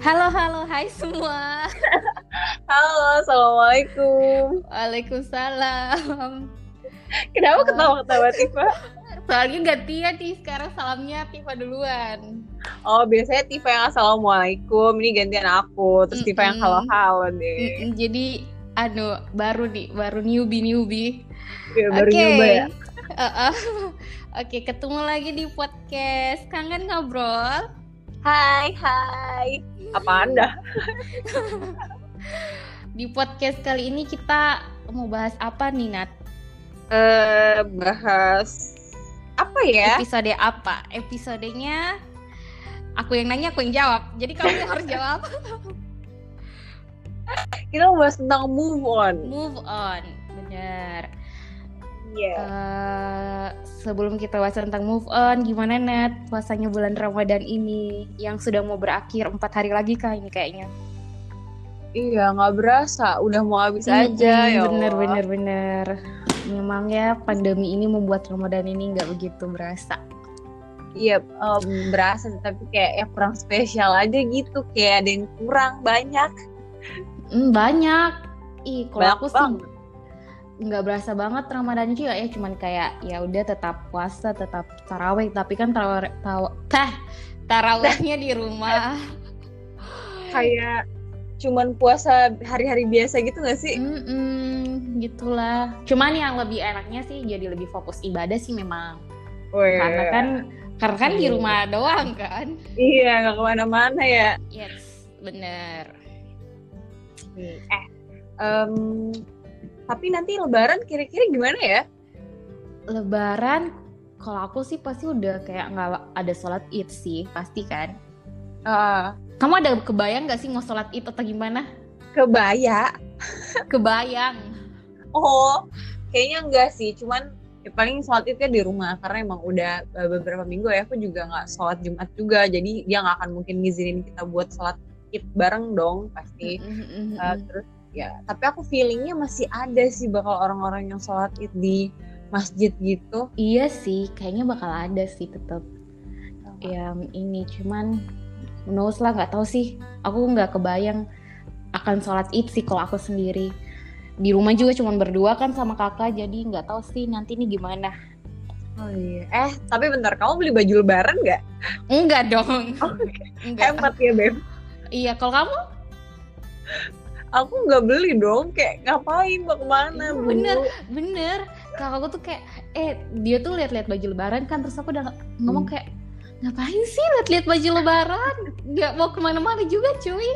Halo, halo, hai semua. Halo, assalamualaikum. Waalaikumsalam. Kenapa ketawa-ketawa Tifa? Soalnya gantian nih, sekarang salamnya Tifa duluan. Oh, biasanya Tifa yang assalamualaikum, ini gantian aku. Terus Tifa yang halo-halo deh. Mm-mm, Jadi, anu, baru nih, baru newbie-newbie. Ya, baru Oke. nyoba ya. Uh-uh. Oke, ketemu lagi di podcast Kangen Ngobrol. Hai, hai. Apa Anda? Di podcast kali ini kita mau bahas apa nih, Nat? Eh, bahas apa ya? Episode apa? Episodenya aku yang nanya, aku yang jawab. Jadi kamu yang harus jawab. Kita mau bahas tentang move on. Move on, bener. Iya. Eh, sebelum kita bahas tentang move on, gimana Nat puasanya bulan Ramadan ini yang sudah mau berakhir empat hari lagi kah ini kayaknya? Iya, nggak berasa. Udah mau habis aja Mm-mm, ya. Bener Allah. bener bener. Memang ya pandemi ini membuat Ramadan ini nggak begitu berasa. Iya, em, berasa tapi kayak ya kurang spesial aja gitu. Kayak ada yang kurang banyak. Hmm, banyak. Ih, kalau aku sih. Nggak berasa banget Ramadan juga ya, cuman kayak ya udah tetap puasa, tetap taraweh, tapi kan taraweh taw tah tarawehnya di rumah. Kayak cuman puasa hari-hari biasa gitu gak sih? Mm-mm, gitulah. Cuman yang lebih enaknya sih jadi lebih fokus ibadah sih memang. Weh. Karena kan karena kan di Iya. rumah doang kan. Iya, nggak ke mana-mana ya. Yes, bener. Eh, em, tapi nanti Lebaran kira-kira gimana ya? Lebaran kalau aku sih pasti udah kayak nggak ada sholat id sih pasti kan. Ah, Kamu ada kebayang nggak sih mau sholat id atau gimana? kebaya. Kebayang. Oh, kayaknya enggak sih. Cuman ya paling sholat idnya di rumah karena emang udah eh, beberapa minggu ya aku juga nggak sholat Jumat juga. Jadi dia nggak akan mungkin ngizinin kita buat sholat id bareng dong pasti. Eh, terus ya, tapi aku feelingnya masih ada sih bakal orang-orang yang sholat id di masjid gitu. Iya sih, kayaknya bakal ada sih tetap yang ini cuman knows lah nggak tahu sih. Aku nggak kebayang akan sholat id sih kalau aku sendiri. Di rumah juga cuman berdua kan sama kakak jadi nggak tahu sih nanti ini gimana. Oh iya. Eh, tapi bentar, kamu beli baju lebaran nggak? enggak dong. Oh, enggak Hemat ya, Beb. iya kalau kamu Aku nggak beli dong, kayak ngapain, mau ke mana, Iya, Bu? bener. bener kakakku tuh kayak eh dia tuh lihat-lihat baju lebaran kan terus aku udah ngomong Hmm. kayak ngapain sih lihat-lihat baju lebaran nggak mau ke mana-mana juga cuy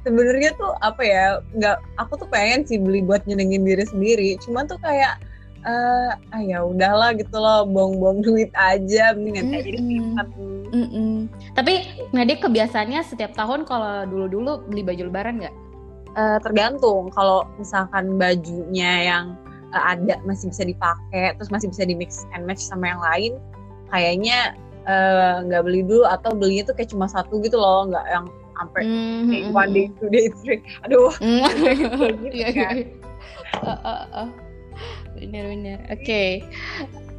Sebenarnya tuh apa ya, nggak, aku tuh pengen sih beli buat nyenengin diri sendiri. Cuman tuh kayak, eh ah ya udahlah gitu loh, buang-buang duit aja, mending nanti aja Mm-mm. disimpan. Mm-mm. Tapi Nadia kebiasaannya setiap tahun kalau dulu-dulu beli baju lebaran nggak? Eh, tergantung kalau misalkan bajunya yang eh, ada masih bisa dipakai, terus masih bisa di mix and match sama yang lain, kayaknya eh, nggak beli dulu atau belinya tuh kayak cuma satu gitu loh, nggak yang sampai kayak one day, two day, three. Aduh, kayak gitu Iya, kan. iya. Oh, oh, oh. Bener-bener. Oke,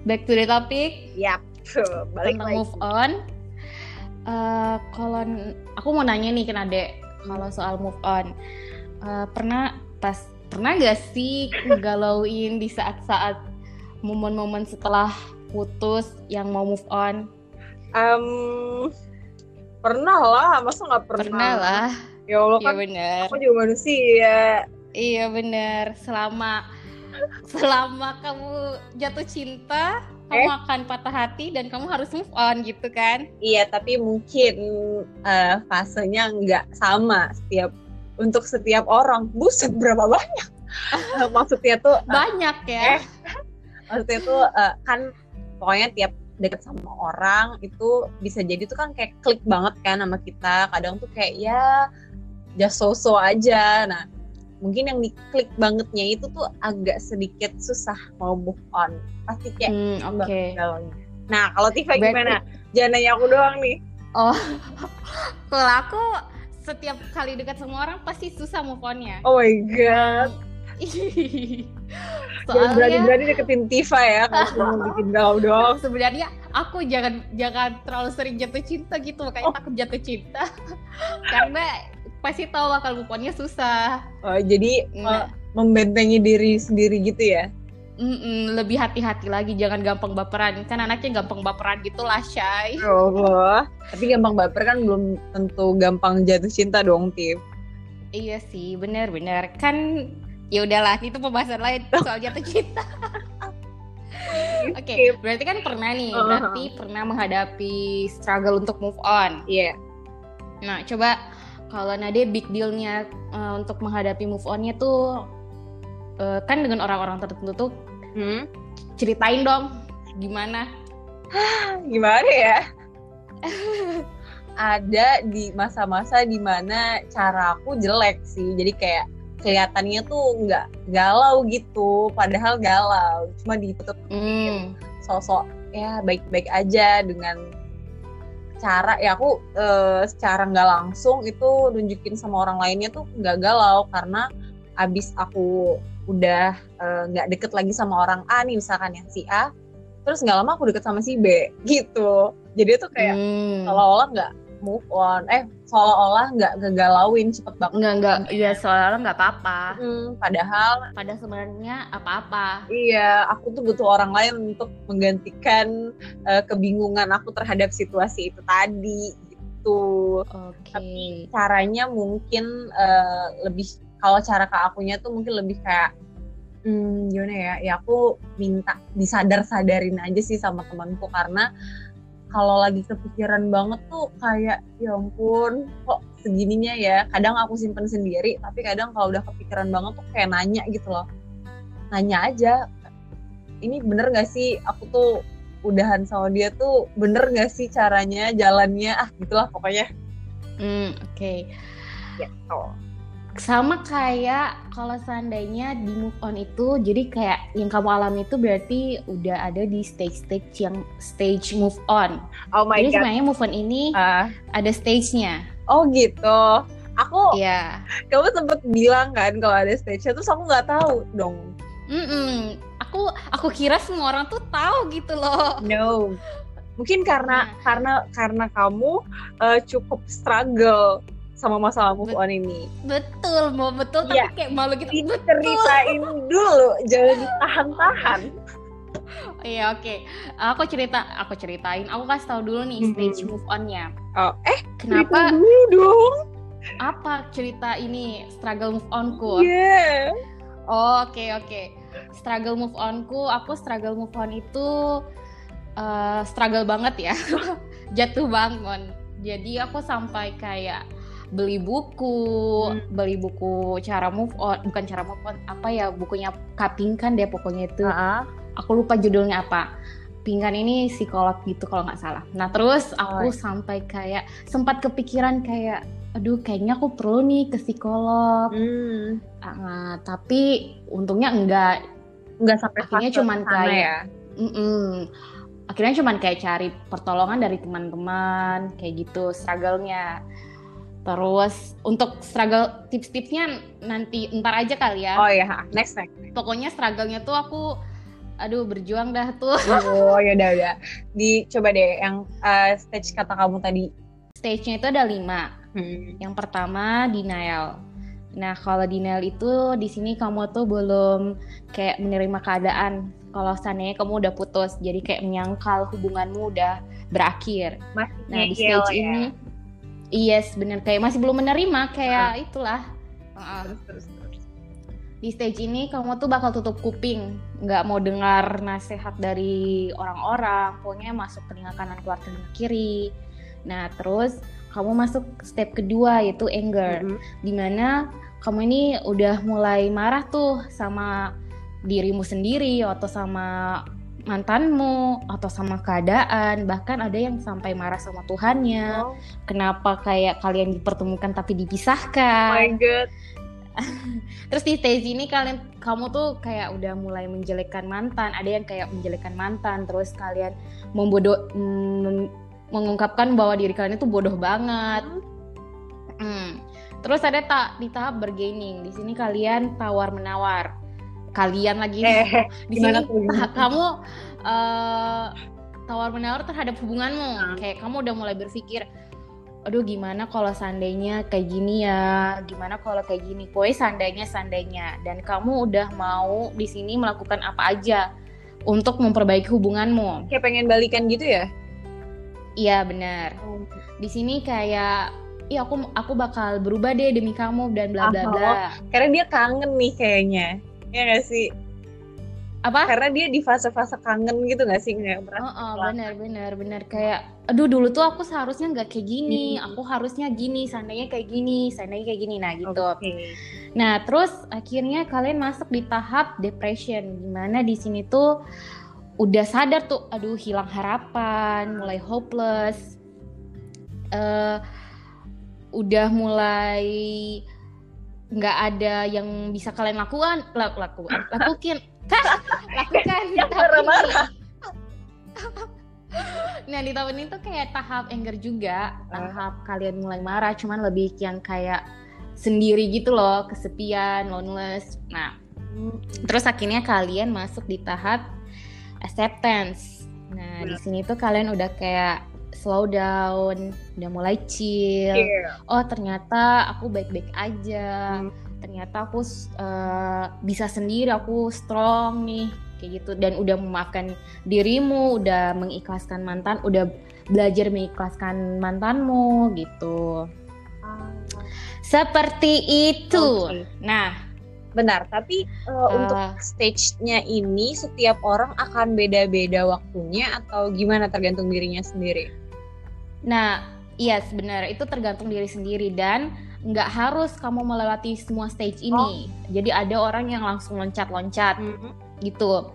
back to the topic Yap, balik tentang lagi. move on. Eh, kalau aku mau nanya nih ke Nade, kalau soal move on, eh, pernah pas pernah gak sih galauin di saat-saat momen-momen setelah putus yang mau move on? Em, pernah lah, masa nggak pernah? Pernah lah. Ya Allah Iya kan, bener. aku juga manusia. Iya bener. Selama selama kamu jatuh cinta, kamu Eh? akan patah hati dan kamu harus move on gitu kan? Iya, tapi mungkin eh, fasenya nggak sama setiap untuk setiap orang. Buset, berapa banyak? Maksudnya tuh, eh, Banyak ya. eh. maksudnya tuh eh, kan pokoknya tiap deket sama orang itu bisa jadi tuh kan kayak klik banget kan sama kita. Kadang tuh kayak ya just so-so aja. Nah, mungkin yang diklik bangetnya itu tuh agak sedikit susah mau move on. Pasti kayak Hmm, oke. galaunya. Nah, kalau Tifa gimana? Jangan nanya aku doang nih. Oh, kalau aku setiap kali dekat sama orang pasti susah move onnya. Oh my god. Jangan berani-berani deketin Tifa ya kalau bikin galau doang. sebenarnya aku jangan jangan terlalu sering jatuh cinta gitu makanya Oh. takut jatuh cinta karena pasti tahu bakal move on-nya susah Oh, jadi Nah. eh, membentengi diri sendiri gitu ya. Mm-mm, lebih hati-hati lagi jangan gampang baperan kan anaknya gampang baperan gitu lah Shay Ya Allah. Tapi gampang baper kan belum tentu gampang jatuh cinta dong, Tif. iya sih bener-bener kan ya udahlah itu pembahasan lain soal jatuh cinta Oke, berarti kan pernah nih, Uh-huh. berarti pernah menghadapi struggle untuk move on. Iya. Nah, coba kalau Nade big dealnya uh, untuk menghadapi move onnya tuh uh, kan dengan orang-orang tertentu tuh Hmm? ceritain dong gimana? Gimana ya? Ada di masa-masa di mana cara aku jelek sih. Jadi kayak kelihatannya tuh nggak galau gitu, padahal galau. Cuma ditutup Hmm, sosok ya baik-baik aja dengan cara ya aku eh, secara nggak langsung itu nunjukin sama orang lainnya tuh nggak galau karena abis aku udah eh, nggak deket lagi sama orang A nih misalkan ya si A terus nggak lama aku deket sama si B gitu jadi tuh kayak hmm. seolah-olah nggak move on eh seolah-olah nggak ngegalauin cepet banget Enggak, enggak, ya soalnya nggak apa-apa. Hmm, padahal Pada sebenarnya apa-apa. Iya, aku tuh butuh orang lain untuk menggantikan eh, kebingungan aku terhadap situasi itu tadi gitu. Oke. Tapi caranya mungkin eh, lebih kalau cara ke akunya tuh mungkin lebih kayak hmm, gimana ya? Ya aku minta disadar-sadarin aja sih sama temanku karena kalau lagi kepikiran banget tuh kayak ya ampun kok segininya ya? Kadang aku simpen sendiri tapi kadang kalau udah kepikiran banget tuh kayak nanya gitu loh. Nanya aja ini bener gak sih? Aku tuh udahan sama dia tuh bener gak sih caranya jalannya? Ah gitulah pokoknya. Hmm, oke. gitu sama kayak kalau seandainya di move on itu jadi kayak yang kamu alami itu berarti udah ada di stage-stage yang stage move on. oh my jadi god sebenarnya move on ini Ah, ada stage-nya. oh gitu aku Iya. kamu sempet bilang kan kalau ada stage-nya terus aku nggak tahu dong Mm-mm. Aku aku kira semua orang tuh tahu gitu loh. no mungkin karena Nah. karena karena kamu eh, cukup struggle sama masalah move on ini Betul, mau betul tapi kayak malu gitu. ceritain dulu jangan ditahan-tahan Iya oke. Aku cerita, aku ceritain. Aku kasih tahu dulu nih Mhm. stage move on-nya. oh eh Kenapa? dulu dong Apa cerita ini struggle move on-ku? yeah Oh, oke oke. Struggle move on-ku, aku struggle move on itu eh, struggle banget ya. Jatuh bangun. Jadi aku sampai kayak beli buku, Hmm. beli buku cara move on, bukan cara move on, apa ya bukunya Kaping kan deh pokoknya itu. Ah, Aku lupa judulnya apa. Pingkan ini psikolog gitu kalau nggak salah. Nah terus aku Oh. sampai kayak sempat kepikiran kayak, aduh kayaknya aku perlu nih ke psikolog. hmm. Ah, tapi untungnya enggak. nggak sampai Akhirnya cuman kayak- ya Mm-mm. Akhirnya cuman kayak cari pertolongan dari teman-teman kayak gitu struggle-nya. Terus untuk struggle tips-tipsnya nanti ntar aja kali ya. oh ya next next Pokoknya struggle-nya tuh aku aduh berjuang dah tuh. oh ya udah udah dicoba deh yang eh, stage kata kamu tadi Stage-nya itu ada lima. hmm. Yang pertama denial. Nah, kalau denial itu di sini kamu tuh belum kayak menerima keadaan kalau seandainya kamu udah putus, jadi kayak menyangkal hubunganmu udah berakhir. masih Nah, di stage ya. ini yes, bener kayak masih belum menerima kayak itulah. Terus terus terus Di stage ini kamu tuh bakal tutup kuping, nggak mau dengar nasihat dari orang-orang, pokoknya masuk telinga kanan keluar telinga kiri. Nah, terus kamu masuk step kedua yaitu anger. Mhm. di mana kamu ini udah mulai marah tuh sama dirimu sendiri atau sama mantanmu atau sama keadaan bahkan ada yang sampai marah sama Tuhannya Oh kenapa kayak kalian dipertemukan tapi my dipisahkan god. terus di stage ini kalian kamu tuh kayak udah mulai menjelekkan mantan ada yang kayak menjelekkan mantan terus kalian membodoh mm, mengungkapkan bahwa diri kalian itu bodoh banget Hmm. Terus ada tak di tahap bergaining. Di sini kalian tawar menawar. Kalian lagi Eh, di sini kamu eh, tawar menawar terhadap hubunganmu. Hmm. Kayak kamu udah mulai berpikir, aduh gimana kalau seandainya kayak gini ya, gimana kalau kayak gini. Pokoknya seandainya seandainya. Dan kamu udah mau di sini melakukan apa aja untuk memperbaiki hubunganmu. kayak pengen balikan gitu ya? Iya benar. Di sini kayak, iya aku aku bakal berubah deh demi kamu dan bla bla Ah, bla. Karena dia kangen nih kayaknya. Ya gak sih? Apa? Karena dia di fase-fase kangen gitu gak sih? Oh, merasa oh, kehilangan. benar benar benar kayak aduh dulu tuh aku seharusnya nggak kayak gini Hmm. aku harusnya gini seandainya kayak gini seandainya kayak gini nah gitu Oke. nah terus akhirnya kalian masuk di tahap depression di mana di sini tuh udah sadar tuh aduh hilang harapan mulai hopeless eh udah mulai nggak ada yang bisa kalian lakukan la- lakukan lakukan Kah? lakukan marah-marah. Nah di tahun ini tuh kayak tahap anger juga, Ah. tahap kalian mulai marah, cuman lebih yang kayak sendiri gitu loh, kesepian, loneless. Nah terus akhirnya kalian masuk di tahap acceptance. Nah di sini tuh kalian udah kayak slow down, udah mulai chill. Iya. Oh ternyata aku baik-baik aja. Hmm. Ternyata aku uh, bisa sendiri, aku strong nih kayak gitu dan udah memaafkan dirimu, udah mengikhlaskan mantan, udah belajar mengikhlaskan mantanmu gitu. Seperti itu. Oke. Nah, Benar, tapi uh, Eh. untuk stage-nya ini setiap orang akan beda-beda waktunya atau gimana tergantung dirinya sendiri. Nah iya sebenarnya itu tergantung diri sendiri dan nggak harus kamu melewati semua stage ini. Jadi ada orang yang langsung loncat-loncat. gitu.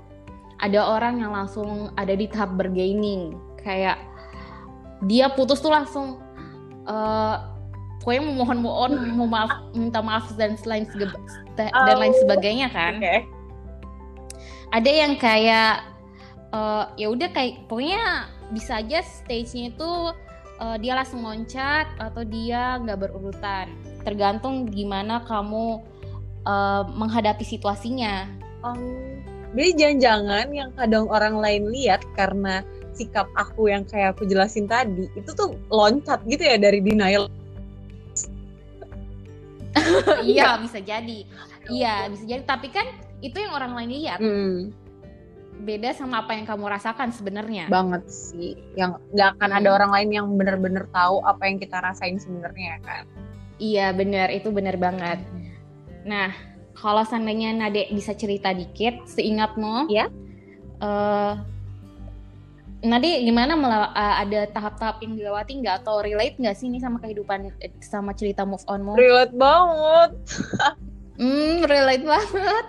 Ada orang yang langsung ada di tahap bergaining, kayak dia putus tuh langsung eh pokoknya memohon mohon mau maaf minta maaf dan sege- dan lain Oh. sebagainya kan. Oke. Ada yang kayak eh, ya udah kayak pokoknya bisa aja stage-nya itu eh, dia langsung loncat atau dia nggak berurutan. Tergantung gimana kamu eh, menghadapi situasinya. Um, jadi jangan-jangan yang kadang orang lain lihat karena sikap aku yang kayak aku jelasin tadi itu tuh loncat gitu ya dari denial. iya bisa jadi iya bisa jadi tapi kan itu yang orang lain lihat Hmm, beda sama apa yang kamu rasakan sebenarnya banget sih. Yang nggak akan ada Hmm. orang lain yang bener-bener tahu apa yang kita rasain sebenarnya kan. iya benar itu benar banget nah kalau seandainya Nade bisa cerita dikit seingatmu Iya. eh Nade gimana melaw- eh, ada tahap-tahap yang dilewati nggak atau relate nggak sih ini sama kehidupan eh, sama cerita move onmu? Relate banget. Hmm, relate banget.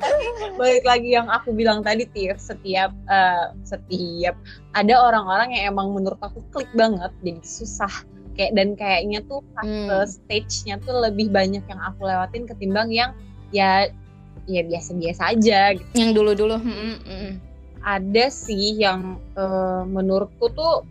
balik lagi yang aku bilang tadi Tiff setiap eh, setiap ada orang-orang yang emang menurut aku klik banget jadi susah kayak dan kayaknya tuh Hmm. stage-nya tuh lebih banyak yang aku lewatin ketimbang yang ya ya biasa-biasa aja gitu. Yang dulu-dulu. hmm, hmm, hmm. ada sih yang eh, menurutku tuh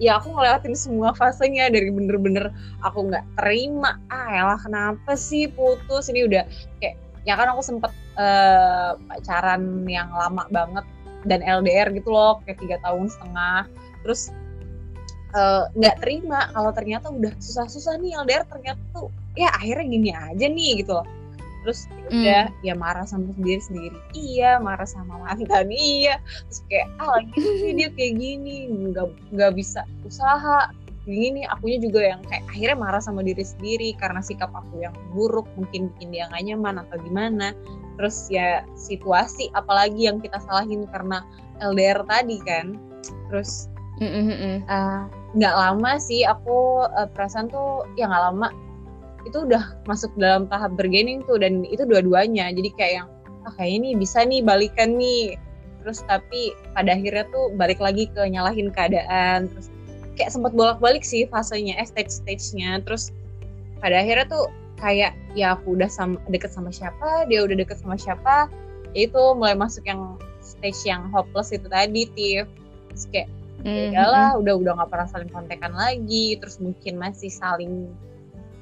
ya aku ngelewatin semua fasenya dari bener-bener aku nggak terima. Ah elah kenapa sih putus? Ini udah kayak ya kan aku sempet eh, pacaran yang lama banget dan LDR gitu loh kayak tiga tahun setengah. Terus eh, nggak terima kalau ternyata udah susah-susah nih LDR ternyata tuh ya akhirnya gini aja nih gitu loh terus Hmm. ya ya marah sama sendiri sendiri. Iya marah sama mantan iya. Terus kayak ah lagi sih dia kayak gini nggak nggak bisa usaha. Gini akunya juga yang kayak akhirnya marah sama diri sendiri karena sikap aku yang buruk mungkin bikin dia nggak nyaman atau gimana. Terus ya situasi apalagi yang kita salahin karena LDR tadi kan. Terus Hmm, hmm, hmm, hmm. eh, nggak lama sih aku eh, perasaan tuh ya nggak lama itu udah masuk dalam tahap bergaining tuh dan itu dua-duanya. Jadi kayak yang ah kayaknya nih bisa nih balikan nih. Terus tapi pada akhirnya tuh balik lagi ke nyalahin keadaan. Terus kayak sempat bolak-balik sih fasenya eh stage-stage-nya terus pada akhirnya tuh kayak ya aku udah sama, deket sama siapa? Dia udah deket sama siapa? Ya itu mulai masuk yang stage yang hopeless itu tadi Tiff. Terus kayak Hmm, ya lah udah udah nggak pernah saling kontekan lagi. Terus mungkin masih saling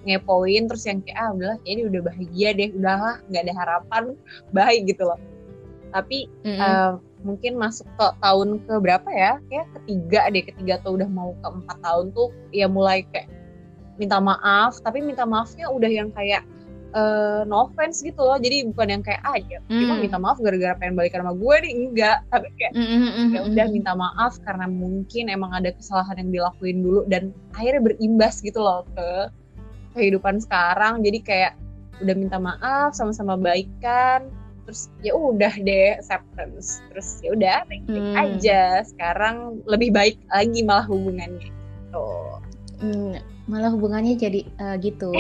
ngepoin terus yang kayak ah udahlah dia udah bahagia deh udahlah nggak ada harapan baik gitu loh tapi Mm-mm. eh, mungkin masuk ke tahun ke berapa ya kayak ketiga deh ketiga atau udah mau ke empat tahun tuh ya mulai kayak minta maaf tapi minta maafnya udah yang kayak eh, no offense gitu loh jadi bukan yang kayak ah ya Hmm. minta maaf gara-gara pengen balikan sama gue nih enggak tapi kayak Mm, mm, mm, ya mm, udah mm. minta maaf karena mungkin emang ada kesalahan yang dilakuin dulu dan akhirnya berimbas gitu loh ke kehidupan sekarang. Jadi kayak udah minta maaf sama-sama baikan. Terus ya udah deh acceptance. Terus ya udah Hmm. aja. Sekarang lebih baik lagi malah hubungannya. Tuh Hmm, malah hubungannya jadi eh, gitu.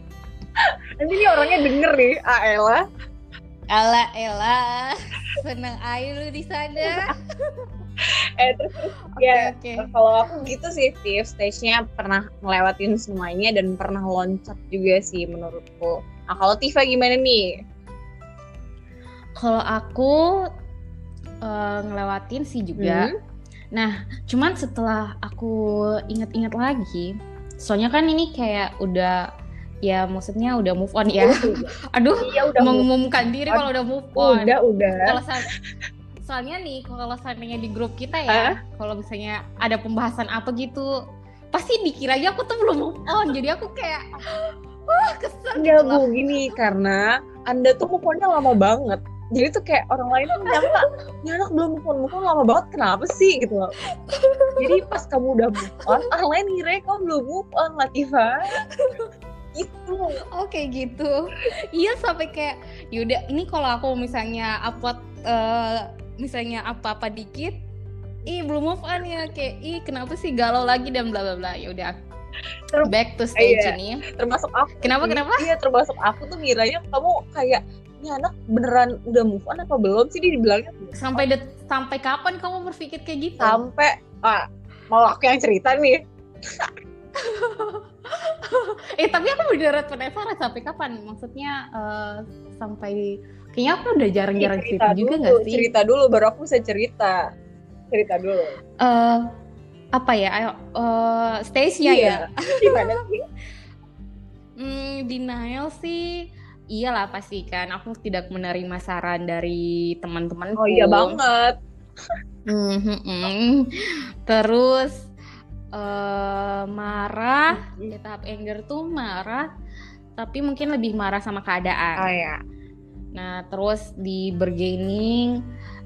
nanti nih orangnya denger nih Aela. Ala Ella, seneng aja lu di sana. eh terus Oke ya oke. kalau aku gitu sih Tiff stage-nya pernah ngelewatin semuanya dan pernah loncat juga sih menurutku nah kalau Tifa gimana nih Kalau aku eh, ngelewatin sih juga. Hmm? Nah, cuman setelah aku ingat-ingat lagi, soalnya kan ini kayak udah ya maksudnya udah move on ya. Aduh, iya udah mengumumkan diri kalau udah move on. udah udah soalnya nih kalau seandainya di grup kita ya, kalau misalnya ada pembahasan apa gitu, pasti dikiranya aku tuh belum move on. Jadi aku kayak wah kesel Enggak gitu bu, gini karena anda tuh move on-nya lama banget. Jadi tuh kayak orang lain tuh nyangka, ini anak belum move on, move on lama banget, kenapa sih gitu loh. Jadi pas kamu udah move on, orang lain ngira kamu belum move on, Latifa. Itu. Oke gitu. Iya sampai kayak yaudah ini kalau aku misalnya upload eh, misalnya apa-apa dikit, ih belum move on ya kayak ih kenapa sih galau lagi dan bla bla bla. Ya udah back to stage Iya. ini. Termasuk aku. Kenapa kenapa? Iya, termasuk aku tuh ngiranya kamu kayak, ini anak beneran udah move on apa belum sih? Dia dibilangnya belum. Sampai det- sampai kapan kamu berpikir kayak gitu? Sampai, ah, mau aku yang cerita nih. eh tapi aku beneran penasaran sampai kapan? Maksudnya eh, sampai kayaknya aku udah jarang-jarang cerita, juga dulu, nggak sih? Cerita dulu, baru aku bisa cerita. Cerita dulu. Eh, apa ya? Ayo eh, stage-nya ya. Iya. Gimana sih? Hmm, denial sih iyalah pasti kan aku tidak menerima saran dari teman-temanku. Oh iya banget. Hmm, hmm, hmm. Terus eh, marah, di tahap anger tuh marah, tapi mungkin lebih marah sama keadaan. Oh ya. Nah, terus di bargaining,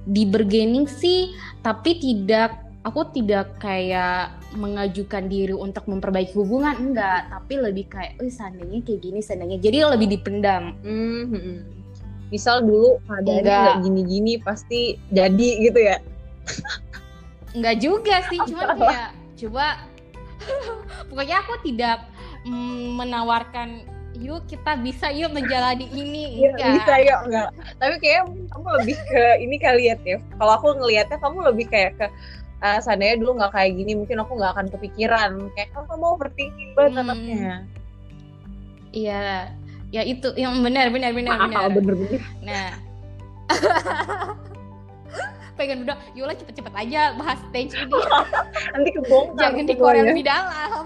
di bargaining sih, tapi tidak, aku tidak kayak mengajukan diri untuk memperbaiki hubungan, enggak. Tapi lebih kayak, oh seandainya kayak gini, seandainya. Jadi lebih dipendam. Hmm. Misal dulu nggak gini-gini pasti jadi gitu ya. Enggak juga sih, cuman kayak coba, pokoknya aku tidak mm, menawarkan, yuk kita bisa yuk menjalani ini, enggak. bisa ya enggak. Tapi kayak kamu lebih ke ini kali ya Tiff. Kalau aku ngelihatnya kamu lebih kayak ke eh, seandainya dulu nggak kayak gini mungkin aku nggak akan kepikiran kayak kamu mau overthinking banget Hmm. anaknya. Iya, ya itu yang benar, benar, benar, Ah, benar. bener-bener. Nah, pengen udah, Yola cepet-cepet aja bahas stage ini, Nanti kebongkar jangan semuanya. lebih dalam.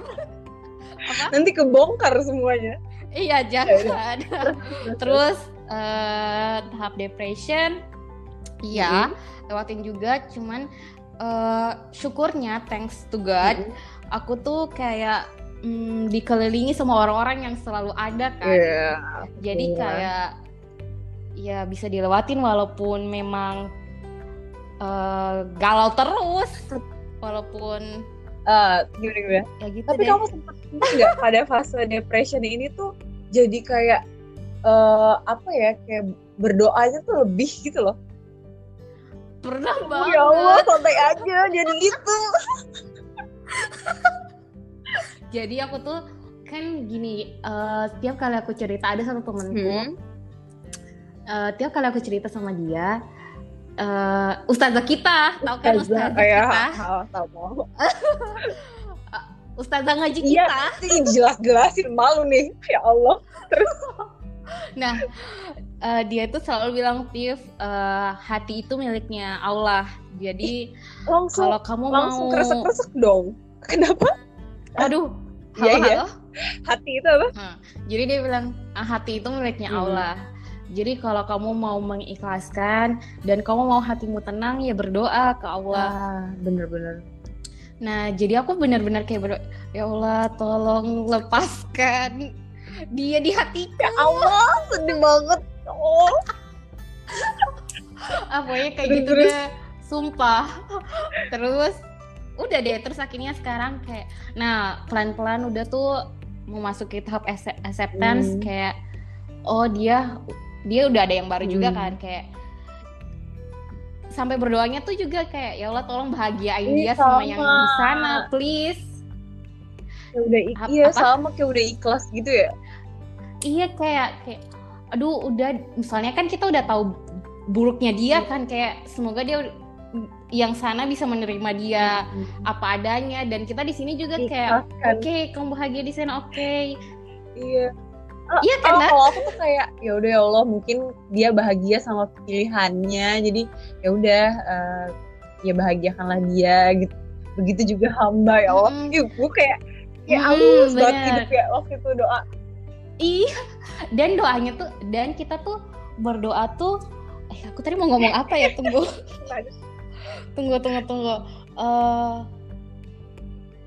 Apa? Nanti kebongkar semuanya. Iya jangan. Terus eh, tahap depression, iya lewatin juga, cuman eh, syukurnya thanks to God, Hmm. aku tuh kayak mm, dikelilingi sama orang-orang yang selalu ada kan. Iya. Jadi Iya. kayak ya bisa dilewatin walaupun memang eh, galau terus, walaupun Eh, gimana gimana? ya gitu Tapi deh. kamu sempat nggak pada fase depression ini tuh jadi kayak eh apa ya kayak berdoanya tuh lebih gitu loh. pernah Oh, banget. ya Allah santai aja jadi gitu. Jadi aku tuh kan gini, eh, tiap kali aku cerita ada satu temenku, Hmm. eh, tiap kali aku cerita sama dia, eh ustazah kita, tahu kan ustazah kayak kita, hal tahu. ustazah ngaji Iya. kita. Sih jelas-jelasin malu nih. Ya Allah. Nah, eh, dia itu selalu bilang Tiff, eh, hati itu miliknya Allah. Jadi Langsung kalau kamu langsung mau, kresek-kresek dong. Kenapa? aduh, halo Iya, iya. halo, hati itu apa Nah, jadi dia bilang "Ah, hati itu miliknya Hmm. Allah. Jadi kalau kamu mau mengikhlaskan dan kamu mau hatimu tenang ya berdoa ke Allah. wah bener-bener Nah, jadi aku benar-benar kayak berdoa, ya Allah tolong lepaskan dia di hatiku. ya Allah sedih banget oh Ah, pokoknya kayak Terus, gitu terus? deh. Sumpah. Terus udah deh, terus akhirnya sekarang kayak nah, pelan-pelan udah tuh memasuki tahap accept- acceptance Hmm. kayak oh dia dia udah ada yang baru juga Hmm. kan kayak sampai berdoanya tuh juga kayak ya Allah tolong bahagiain Ih, dia sama yang sama. di sana please ya udah ik- Ap- iya apa? sama kayak udah ikhlas gitu ya iya kayak kayak aduh udah misalnya kan kita udah tahu buruknya dia Iya. kan kayak semoga dia yang sana bisa menerima dia apa adanya dan kita di sini juga kayak Ikhlaskan. oke kamu bahagia di sana oke iya iya kan Oh, kalau aku tuh kayak ya udah ya Allah mungkin dia bahagia sama pilihannya. Jadi ya udah eh, ya bahagiakanlah dia gitu. Begitu juga hamba ya Allah. Mm-mm. Ih, gue kayak kayak Mm, halus banget hidup ya waktu itu doa. Iya dan doanya tuh dan kita tuh berdoa tuh eh aku tadi mau ngomong apa ya? Tunggu. Tunggu tunggu tunggu. Eh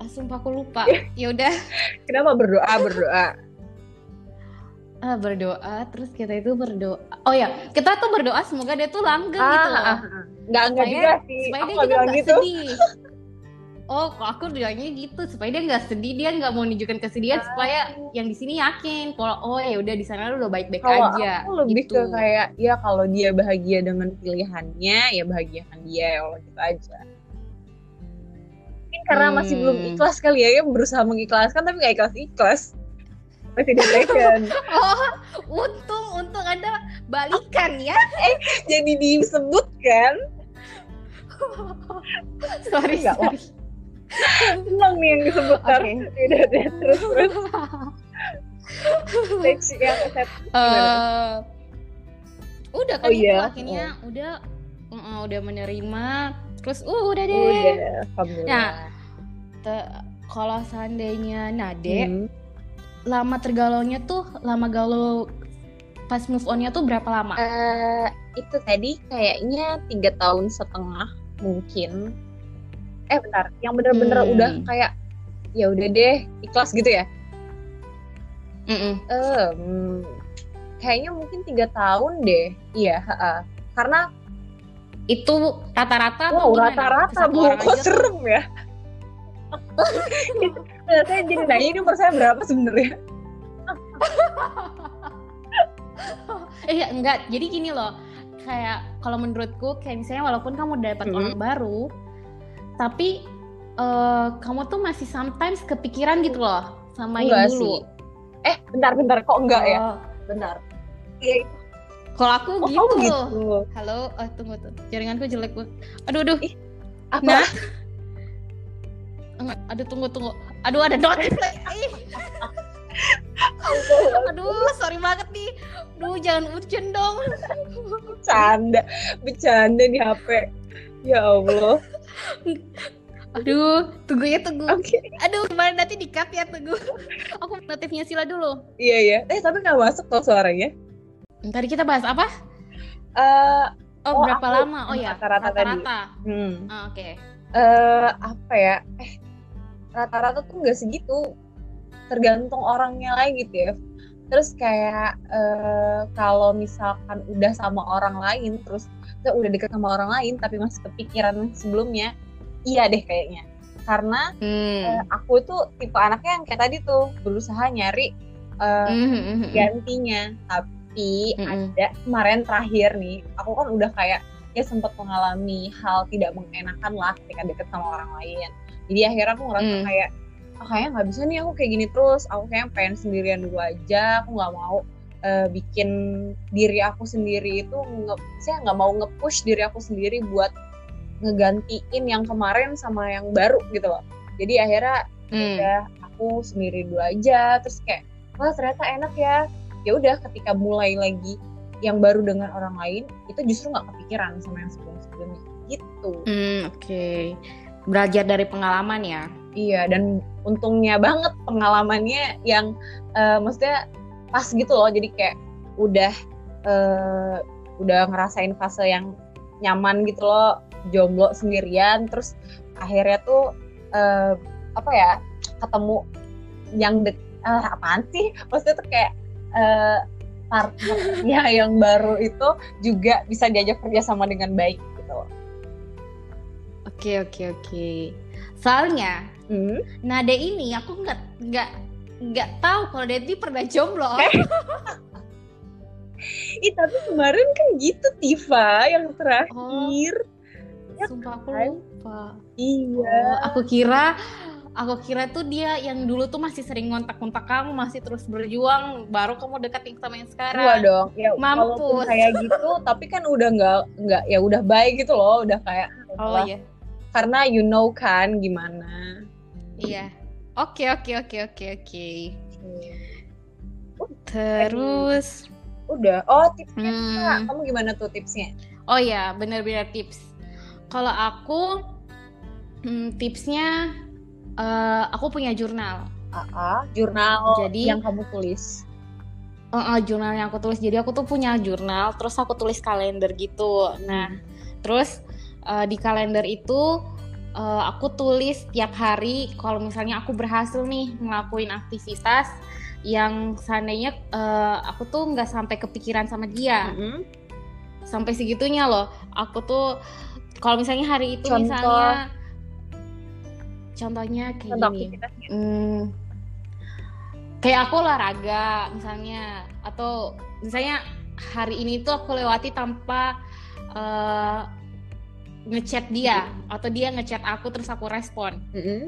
ah, sumpah aku lupa. Ya udah. Kenapa berdoa? Berdoa ah, berdoa terus kita itu berdoa oh ya kita tuh berdoa semoga dia tuh langgeng gitu loh ah, ah, ah. nggak juga sih supaya aku dia juga nggak gitu sedih oh kok aku bilangnya gitu supaya dia nggak sedih dia nggak mau nunjukin kesedihan Ah. supaya yang di sini yakin kalau oh ya udah di sana lu udah baik-baik kalau aja aku lebih gitu. ke kayak ya kalau dia bahagia dengan pilihannya ya bahagiakan dia ya Allah gitu aja mungkin karena masih Hmm. belum ikhlas kali ya yang berusaha mengikhlaskan tapi nggak ikhlas ikhlas masih di second oh untung untung ada balikan ya. Jadi disebut kan? Sorry Nggak, sorry. senang nih yang disebut Oke. udah deh terus terus. Stage yang set Eh, udah kan Oh, itu iya. akhirnya udah uh, udah menerima. Terus uh, udah deh. Udah Nah, kalau seandainya Nade Hmm. Lama tergalaunya tuh lama galau pas move onnya tuh berapa lama? Eh, itu tadi kayaknya tiga tahun setengah mungkin. Eh bentar, yang bener-bener Hmm. udah kayak ya udah deh ikhlas gitu ya. Mm-mm. Eh, hmm, kayaknya mungkin tiga tahun deh. Iya, ha-ha. karena Itu rata-rata wow rata-rata bu, kok serem ya. Saya jadi nanya ini umur saya berapa sebenarnya? Eh ya, enggak, jadi gini loh. Kayak kalau menurutku kayak misalnya walaupun kamu dapat Hmm. orang baru, tapi eh, kamu tuh masih sometimes kepikiran gitu loh sama Enggak yang dulu. sih. Eh, bentar-bentar kok enggak ya? Oh, Bentar. Iya, Kalau aku oh, gitu. gitu. Halo, oh, tunggu tuh. Jaringanku jelek banget. Aduh, aduh. Ih, Apa? Nah. Enggak, aduh tunggu tunggu. Aduh ada. Ih, Aduh, sorry banget nih. Aduh, jangan urgent dong. bercanda bercanda di HP ya Allah Aduh, tunggu ya tunggu. oke Aduh, gimana nanti di cut ya tunggu. Aku notifnya Sila dulu. iya iya eh tapi nggak masuk tuh suaranya Tadi kita bahas apa? eh Oh, Oh, berapa aku- lama? Oh ya, rata-rata hmm, Ah, Oke. eh, apa ya eh rata-rata tuh nggak segitu tergantung orangnya lagi gitu ya terus kayak eh, kalau misalkan udah sama orang lain terus kita udah deket sama orang lain tapi masih kepikiran sebelumnya iya deh kayaknya karena Hmm. eh, aku tuh tipe anaknya yang kayak tadi tuh berusaha nyari mhm, mhm. gantinya tapi Mm-mm. ada kemarin terakhir nih aku kan udah kayak ya sempat mengalami hal tidak mengenakan lah ketika deket sama orang lain jadi akhirnya aku ngerasa Mm. kayak ah, kayaknya nggak bisa nih aku kayak gini terus. Aku kayak pengen sendirian dulu aja. Aku nggak mau eh, bikin diri aku sendiri itu nge saya nggak mau nge-push diri aku sendiri buat ngegantiin yang kemarin sama yang baru gitu loh. Jadi akhirnya Hmm. udah aku sendiri dulu aja. Terus kayak wah ternyata enak ya. Ya udah ketika mulai lagi yang baru dengan orang lain itu justru nggak kepikiran sama yang sebelum sebelumnya gitu. Hmm, oke. Belajar dari pengalaman ya. Iya, dan untungnya banget pengalamannya yang uh, maksudnya pas gitu loh. Jadi kayak udah uh, udah ngerasain fase yang nyaman gitu loh, jomblo sendirian. Terus akhirnya tuh uh, apa ya ketemu yang dek uh, apaan sih? Maksudnya tuh kayak uh, partnernya yang baru itu juga bisa diajak kerja sama dengan baik gitu. Oke oke oke. Soalnya hmm? Nade ini aku nggak nggak nggak tahu kalau dia itu pernah jomblo. Ih tapi kemarin kan gitu Tifa yang terakhir. Oh, ya, sumpah aku kan? lupa. Iya. Oh, aku kira aku kira tuh dia yang dulu tuh masih sering ngontak-ngontak kamu masih terus berjuang baru kamu deketin sama yang sekarang. Iya dong. Ya Mampus. kayak gitu tapi kan udah nggak nggak ya udah baik gitu loh udah kayak. Oh iya. Karena you know kan gimana. Iya. Oke oke oke oke oke. Terus udah. Oh tipsnya hmm. kamu gimana tuh tipsnya? Oh ya benar-benar tips. Kalau aku hmm, tipsnya uh, aku punya jurnal. Uh -uh, jurnal jadi yang kamu tulis. Uh, uh, jurnal yang aku tulis. Jadi aku tuh punya jurnal, terus aku tulis kalender gitu. Nah, terus uh, di kalender itu uh, aku tulis tiap hari kalau misalnya aku berhasil nih ngelakuin aktivitas yang seandainya uh, aku tuh nggak sampai kepikiran sama dia mm -hmm. sampai segitunya loh aku tuh kalau misalnya hari itu Contoh. misalnya contohnya kayak Contoh gini hmm, kayak aku olahraga misalnya atau misalnya hari ini tuh aku lewati tanpa uh, ngechat dia atau dia ngechat aku terus aku respon. Mm -hmm.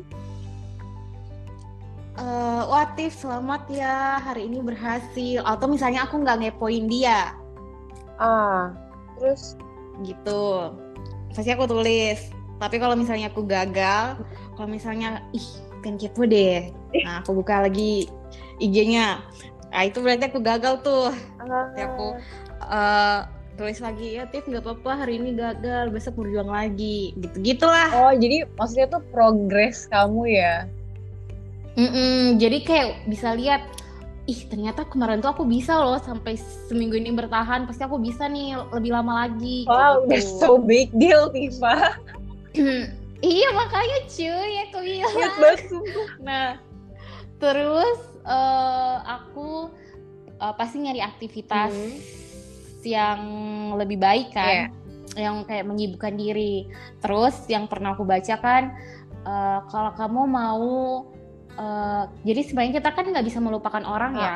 uh, Watif selamat ya hari ini berhasil atau misalnya aku nggak ngepoin dia. Ah, terus gitu. Pasti aku tulis. Tapi kalau misalnya aku gagal, kalau misalnya ih kan kepo deh. Nah, aku buka lagi IG-nya. Nah, itu berarti aku gagal tuh. Uh. aku uh, tulis lagi ya Tiff nggak apa-apa hari ini gagal besok berjuang lagi. Gitu gitulah. Oh jadi maksudnya tuh progres kamu ya? Mm-mm, jadi kayak bisa lihat ih ternyata kemarin tuh aku bisa loh sampai seminggu ini bertahan pasti aku bisa nih lebih lama lagi. Wow gitu. udah so big deal Tifa. Iya makanya cuy aku bilang. Nah terus uh, aku uh, pasti nyari aktivitas. Hmm yang lebih baik kan yeah. yang kayak menyibukkan diri. Terus yang pernah aku baca kan uh, kalau kamu mau uh, jadi sebenarnya kita kan nggak bisa melupakan orang uh. ya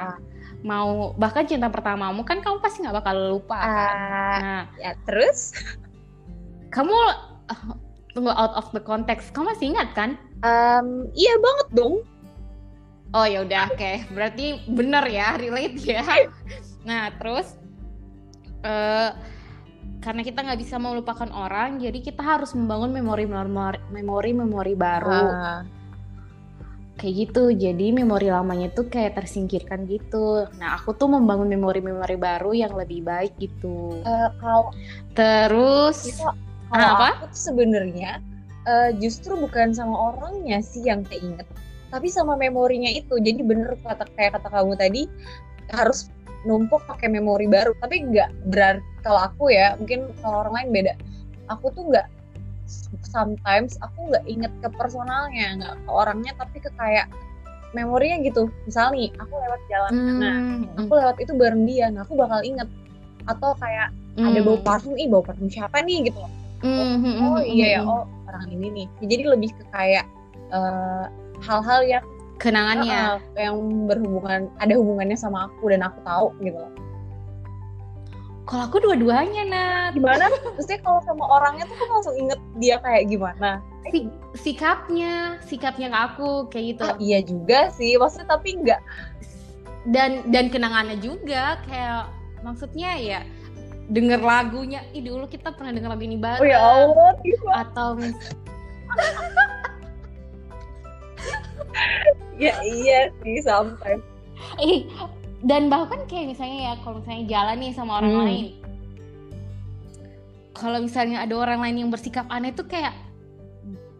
mau bahkan cinta pertamamu kan kamu pasti nggak bakal lupa uh, kan. Nah ya terus? kamu uh, tunggu out of the context kamu masih ingat kan? Um, iya banget dong. Oh ya udah oke. Okay. berarti bener ya relate ya. Nah terus uh, karena kita nggak bisa melupakan orang jadi kita harus membangun memori memori memori baru. Uh. kayak gitu jadi memori lamanya tuh kayak tersingkirkan gitu. Nah aku tuh membangun memori-memori baru yang lebih baik gitu. Uh, kalau terus itu, kalau apa? aku tuh sebenarnya uh, justru bukan sama orangnya sih yang keinget tapi sama memorinya itu. Jadi bener kata kayak kata kamu tadi harus numpuk pakai memori baru. Tapi nggak berarti kalau aku ya mungkin kalau orang lain beda. Aku tuh nggak sometimes aku nggak inget ke personalnya nggak ke orangnya tapi ke kayak memorinya gitu. Misalnya nih aku lewat jalan. Hmm. nah aku lewat itu bareng dia. Nah aku bakal inget. Atau kayak hmm. ada bau parfum ih bau parfum siapa nih? gitu hmm. oh, oh iya ya oh orang ini nih. Jadi lebih ke kayak uh, hal-hal yang kenangannya. Uh, yang berhubungan ada hubungannya sama aku dan aku tahu gitu. Loh kalau aku dua-duanya nah gimana? Maksudnya kalau sama orangnya tuh aku langsung inget dia kayak gimana. Si sikapnya sikapnya ke aku kayak gitu. Ah, iya juga sih. Maksudnya tapi enggak dan dan kenangannya juga kayak maksudnya ya denger lagunya ih dulu kita pernah denger lagu ini bareng. Oh ya Allah atau ya iya sih sometimes eh dan bahkan kayak misalnya ya kalau misalnya jalan nih sama orang hmm. lain kalau misalnya ada orang lain yang bersikap aneh tuh kayak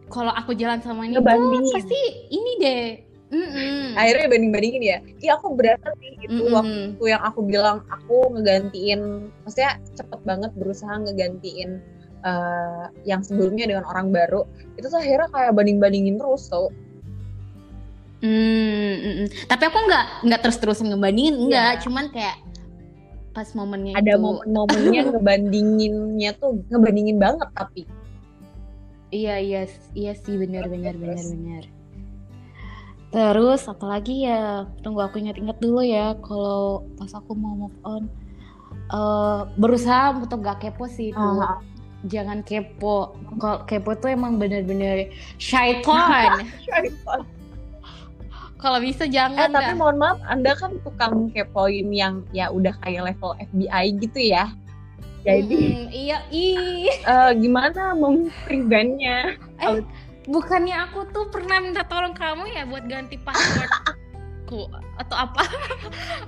kalau aku jalan sama ini tuh pasti ini deh. Mm-mm. akhirnya banding bandingin ya iya aku berasa sih itu Mm-mm. waktu yang aku bilang aku ngegantiin maksudnya cepet banget berusaha ngegantiin eh, yang sebelumnya dengan orang baru itu tuh akhirnya kayak banding bandingin terus tau Mm, mm-mm. Tapi aku nggak nggak terus-terusan ngebandingin, enggak. Iya. Cuman kayak pas momennya ada itu. momen-momennya ngebandinginnya tuh ngebandingin banget tapi Iya iya iya sih benar benar benar benar. Terus apalagi ya tunggu aku ingat-ingat dulu ya kalau pas aku mau move on eh berusaha untuk gak kepo sih itu. Ah. Jangan kepo. Kalau kepo tuh emang bener-bener syaitan. kalau bisa eh jangan tapi dah. mohon maaf anda kan tukang kepoin yang ya udah kayak level FBI gitu ya jadi Mm-mm, iya ih. eh, gimana mempreventnya Bukannya aku tuh pernah minta tolong kamu ya buat ganti passwordku atau apa?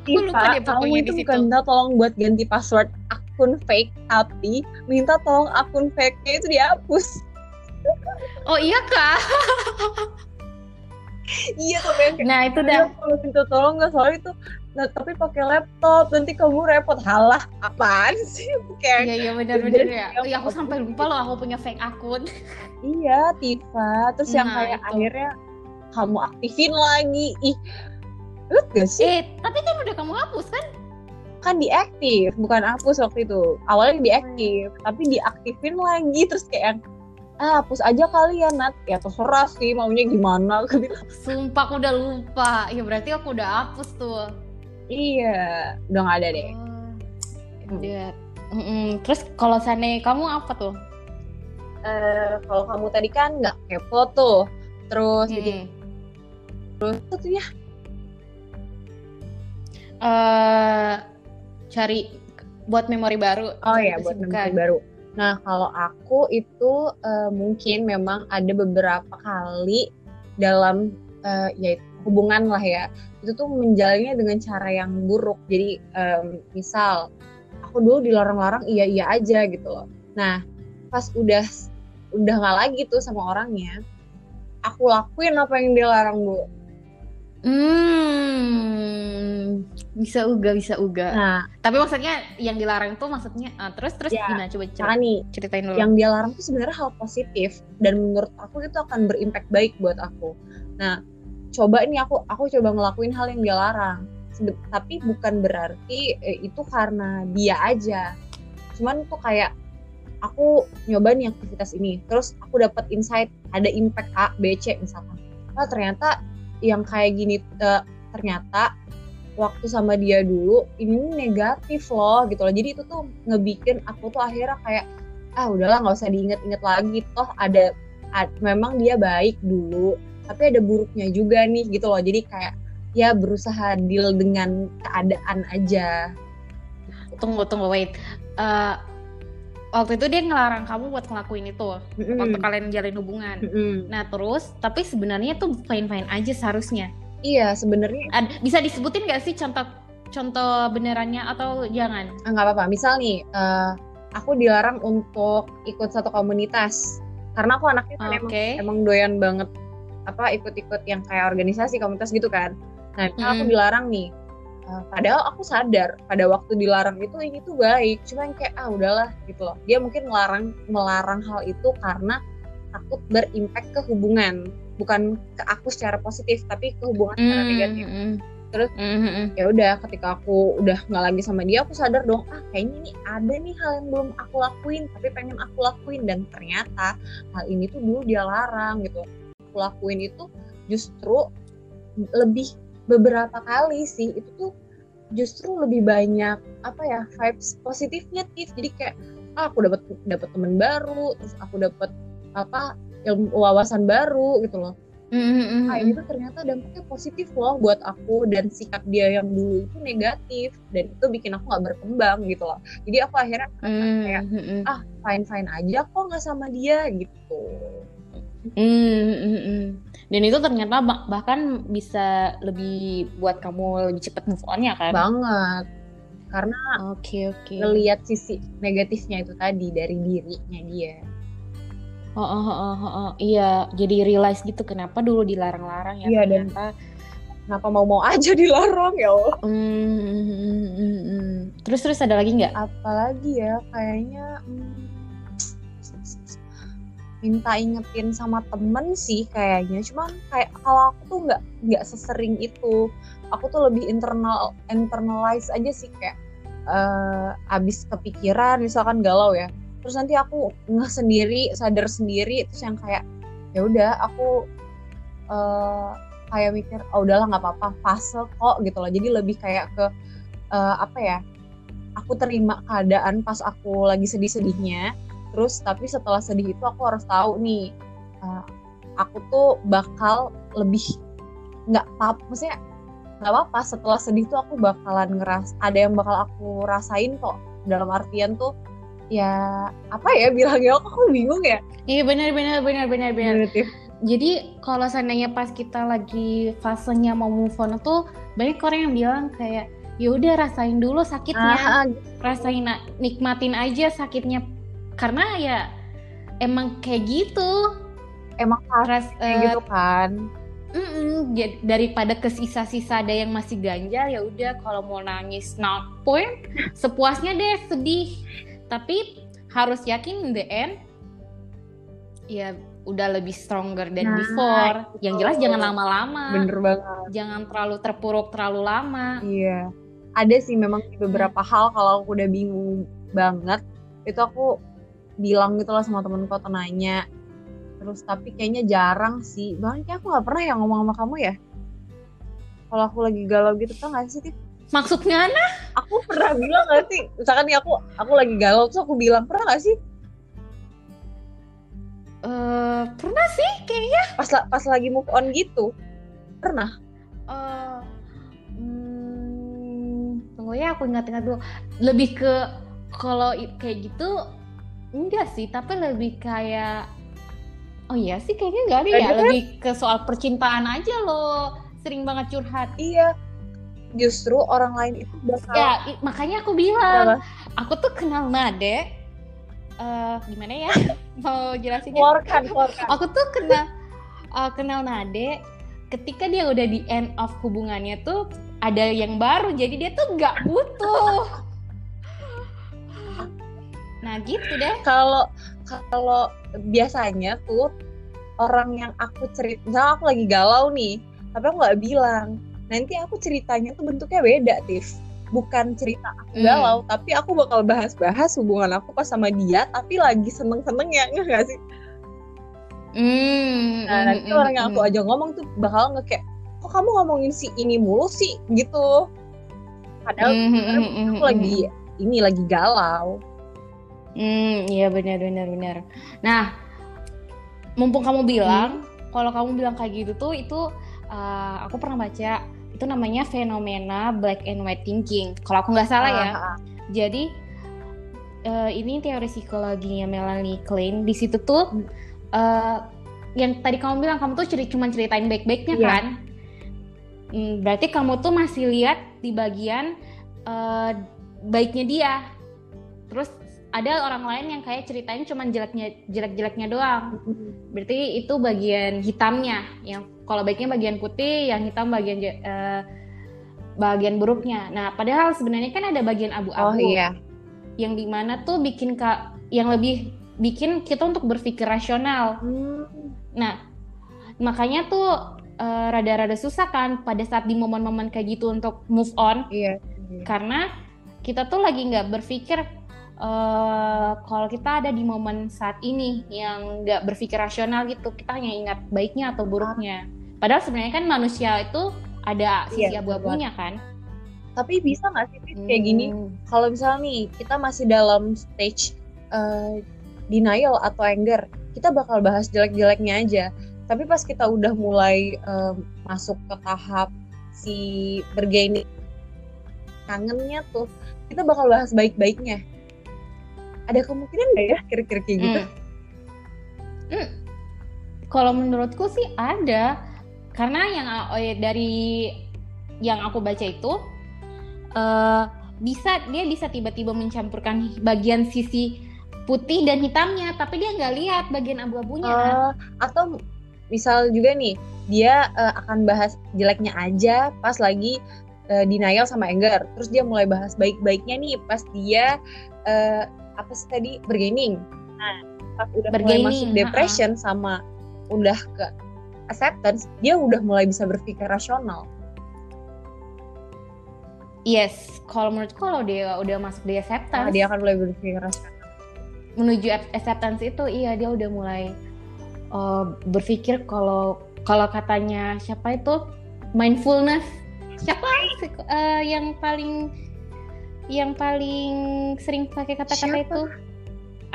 Aku lupa deh Iva, kamu pokoknya itu bukan minta tolong buat ganti password akun fake tapi minta tolong akun fake-nya itu dihapus Oh iya kak? Iya tapi yang kayak Nah itu "Iya, dah. kalau minta tolong nggak soalnya itu nah, tapi pakai laptop nanti kamu repot halah apaan sih kayak Iya iya benar-benar ya. Jadi, Iya aku sampai lupa loh aku punya fake akun. iya Tifa terus yang Nah, kayak itu. akhirnya kamu aktifin lagi ih lu gak sih Eh tapi kan udah kamu hapus kan? kan diaktif bukan hapus waktu itu awalnya diaktif tapi diaktifin lagi terus kayak yang, ah hapus aja kali ya Nat ya terserah sih maunya gimana aku bilang Sumpah aku udah lupa. Ya berarti aku udah hapus tuh. iya udah nggak ada deh Oh, udah. Mm-mm. Terus kalau seandainya kamu apa tuh? Eh, kalau kamu tadi kan nggak kepo tuh terus Mm-mm. jadi terus tuh ya Eh, cari buat memori baru. oh cari ya buat memori baru nah kalau aku itu eh, mungkin memang ada beberapa kali dalam eh, ya hubungan lah ya itu tuh menjalannya dengan cara yang buruk. Jadi em, misal aku dulu dilarang-larang iya iya aja gitu loh. Nah pas udah udah nggak lagi tuh sama orangnya aku lakuin apa yang dia larang dulu Hmm, bisa uga, bisa uga. nah Tapi maksudnya yang dilarang tuh maksudnya ah, terus terus Ya, gimana coba cer- cara nih ceritain dulu. yang dia larang tuh sebenarnya hal positif dan menurut aku itu akan berimpact baik buat aku. Nah, coba nih aku aku coba ngelakuin hal yang dia larang. Sebe- tapi bukan berarti eh, itu karena dia aja. Cuman tuh kayak aku nyoba nih aktivitas ini, terus aku dapat insight ada impact A, B, C misalkan. Wah ternyata yang kayak gini eh, ternyata waktu sama dia dulu ini negatif loh gitu loh. Jadi itu tuh ngebikin aku tuh akhirnya kayak ah udahlah nggak usah diinget-inget lagi toh ada, ad- memang dia baik dulu tapi ada buruknya juga nih gitu loh jadi kayak ya berusaha deal dengan keadaan aja Tunggu tunggu wait. Eh, waktu itu dia ngelarang kamu buat ngelakuin itu waktu Mm-mm. kalian jalin hubungan. Mm-mm. Nah terus tapi sebenarnya tuh fine fine aja seharusnya. Iya sebenarnya Ad- bisa disebutin gak sih contoh contoh benerannya atau jangan? ah, nggak apa-apa misal nih eh, aku dilarang untuk ikut satu komunitas karena aku anaknya kan emang Oke. emang doyan banget apa ikut-ikut yang kayak organisasi komunitas gitu kan nah misal aku Mm. dilarang nih uh, padahal aku sadar pada waktu dilarang itu ini tuh baik cuma yang kayak ah udahlah gitu loh dia mungkin melarang melarang hal itu karena takut berimpact ke hubungan bukan ke aku secara positif tapi ke hubungan secara Hmm, negatif. hmm, Terus? hmm, hmm, ya udah ketika aku udah nggak lagi sama dia aku sadar dong ah kayaknya nih ada nih hal yang belum aku lakuin tapi pengen aku lakuin. Dan ternyata hal ini tuh dulu dia larang gitu. Aku lakuin itu justru lebih beberapa kali sih itu tuh justru lebih banyak apa ya vibes positifnya Tif jadi kayak ah, aku dapat dapat teman baru terus aku dapat apa ilmu wawasan baru gitu loh Hmm, hmm, hmm, kayak hmm. gitu ternyata dampaknya positif loh buat aku dan sikap dia yang dulu itu negatif dan itu bikin aku nggak berkembang gitu loh jadi aku akhirnya Hmm, kayak hmm, hmm. ah fine fine aja kok nggak sama dia gitu Hmm, hmm, hmm. Dan itu ternyata bah- bahkan bisa lebih buat kamu lebih cepat move on ya kan? banget karena Oke oke. ngelihat sisi negatifnya itu tadi dari dirinya dia Oh, oh, oh, oh, oh. iya, jadi realize gitu kenapa dulu dilarang-larang ya Iya, dan-. Kenapa mau-mau aja dilarang ya Allah. Hmm, hmm, hmm, hmm. Terus terus ada lagi nggak? Apalagi ya kayaknya hmm, minta ingetin sama temen sih kayaknya. Cuman kayak kalau aku tuh nggak nggak sesering itu. Aku tuh lebih internal internalize aja sih kayak eh abis kepikiran misalkan galau ya. Terus nanti aku nggak sendiri, sadar sendiri terus yang kayak ya udah aku eh kayak mikir oh udahlah nggak apa-apa fase kok gitu loh. Jadi lebih kayak ke eh, apa ya? Aku terima keadaan pas aku lagi sedih-sedihnya. Terus tapi setelah sedih itu aku harus tahu nih eh, aku tuh bakal lebih nggak apa maksudnya nggak apa-apa setelah sedih tuh aku bakalan ngeras ada yang bakal aku rasain kok dalam artian tuh ya apa ya bilangnya? Aku, aku bingung ya? Iya benar benar benar benar benar. Jadi kalau seandainya pas kita lagi fasenya mau move on tuh banyak orang yang bilang kayak ya udah rasain dulu sakitnya, Ah, rasain nikmatin aja sakitnya. Karena ya emang kayak gitu. emang pas Ras, kayak eh, gitu kan? mm-mm, jadi daripada ke sisa-sisa ada yang masih ganjal ya udah kalau mau nangis not point sepuasnya deh sedih tapi harus yakin in the end ya udah lebih stronger than Nah, before. yang jelas itu. jangan lama-lama. Bener banget. Jangan terlalu terpuruk terlalu lama. Iya. Ada sih memang beberapa hal kalau aku udah bingung banget itu aku bilang gitu lah sama temenku atau nanya. Terus tapi kayaknya jarang sih. Bahkan kayak aku nggak pernah yang ngomong sama kamu ya. Kalau aku lagi galau gitu tau gak sih Tif? Maksudnya nah aku pernah bilang gak sih? Misalkan nih aku aku lagi galau terus aku bilang pernah gak sih? Eh, pernah sih kayaknya. Pas pas lagi move on gitu. Pernah. Eh, hmm, tunggu ya aku ingat-ingat dulu. Lebih ke kalau kayak gitu enggak sih tapi lebih kayak oh iya sih kayaknya enggak ada ya. Lebih ke soal percintaan aja loh. Sering banget curhat. Iya justru orang lain itu bakal ya makanya aku bilang Kenapa? aku tuh kenal Nade eh gimana ya? Mau jelasinnya keluarkan aku tuh kenal uh, kenal Nade ketika dia udah di end of hubungannya tuh ada yang baru jadi dia tuh nggak butuh. Nah gitu deh. Kalau kalau biasanya tuh orang yang aku cerita misalnya aku lagi galau nih tapi aku nggak bilang nanti aku ceritanya tuh bentuknya beda Tiff. Bukan cerita aku Hmm. galau tapi aku bakal bahas-bahas hubungan aku pas sama dia tapi lagi seneng-seneng ya nggak nggak sih? Hmm, nah hmm, nanti hmm, orang yang aku hmm. ajak ngomong tuh bakal kayak kok kamu ngomongin si ini mulu sih? Gitu. Padahal Hmm, hmm, hmm, aku hmm, lagi ini lagi galau. Hmm, iya benar benar benar. Nah, mumpung kamu bilang, kalau kamu bilang kayak gitu tuh itu uh, aku pernah baca itu namanya fenomena black and white thinking. Kalau aku nggak salah ya. Ah, ah, Jadi eh, ini teori psikologinya Melanie Klein. Di situ tuh eh, yang tadi kamu bilang kamu tuh ceri- cuma ceritain baik-baiknya Iya. kan? Hmm, berarti kamu tuh masih lihat di bagian eh, baiknya dia. Terus ada orang lain yang kayak ceritain cuma jeleknya jelek-jeleknya doang. hmm. Berarti itu bagian hitamnya. Yang kalau baiknya bagian putih, yang hitam bagian eh, bagian buruknya. Nah, padahal sebenarnya kan ada bagian oh abu-abu iya yang di mana tuh bikin kak yang lebih bikin kita untuk berpikir rasional. Hmm. Nah, makanya tuh eh, rada-rada susah kan pada saat di momen-momen kayak gitu untuk move on iya karena kita tuh lagi nggak berpikir eh, kalau kita ada di momen saat ini yang nggak berpikir rasional gitu kita hanya ingat baiknya atau buruknya. Padahal sebenarnya kan manusia itu ada sisi Iya, abu-abunya kan. tapi bisa nggak sih Tif, kayak gini Hmm. kalau misalnya nih kita masih dalam stage uh, denial atau anger kita bakal bahas jelek-jeleknya aja tapi pas kita udah mulai um, masuk ke tahap si bergaining kangennya tuh kita bakal bahas baik-baiknya ada kemungkinan nggak ya kira-kira kayak gitu Hmm. Hmm. Kalau menurutku sih ada, karena yang oh ya, dari yang aku baca itu eh, bisa dia bisa tiba-tiba mencampurkan bagian sisi putih dan hitamnya, tapi dia nggak lihat bagian abu-abunya. Uh, atau misal juga nih dia uh, akan bahas jeleknya aja pas lagi uh, denial sama anger. Terus dia mulai bahas baik-baiknya nih pas dia uh, apa sih tadi bergaining. Nah, pas udah mulai masuk depression ha -ha. sama udah ke acceptance, dia udah mulai bisa berpikir rasional. Yes, kalau menurut kalau dia udah masuk di acceptance, nah, dia akan mulai berpikir rasional. Menuju acceptance itu, iya dia udah mulai uh, berpikir kalau kalau katanya siapa itu mindfulness siapa uh, yang paling yang paling sering pakai kata-kata itu?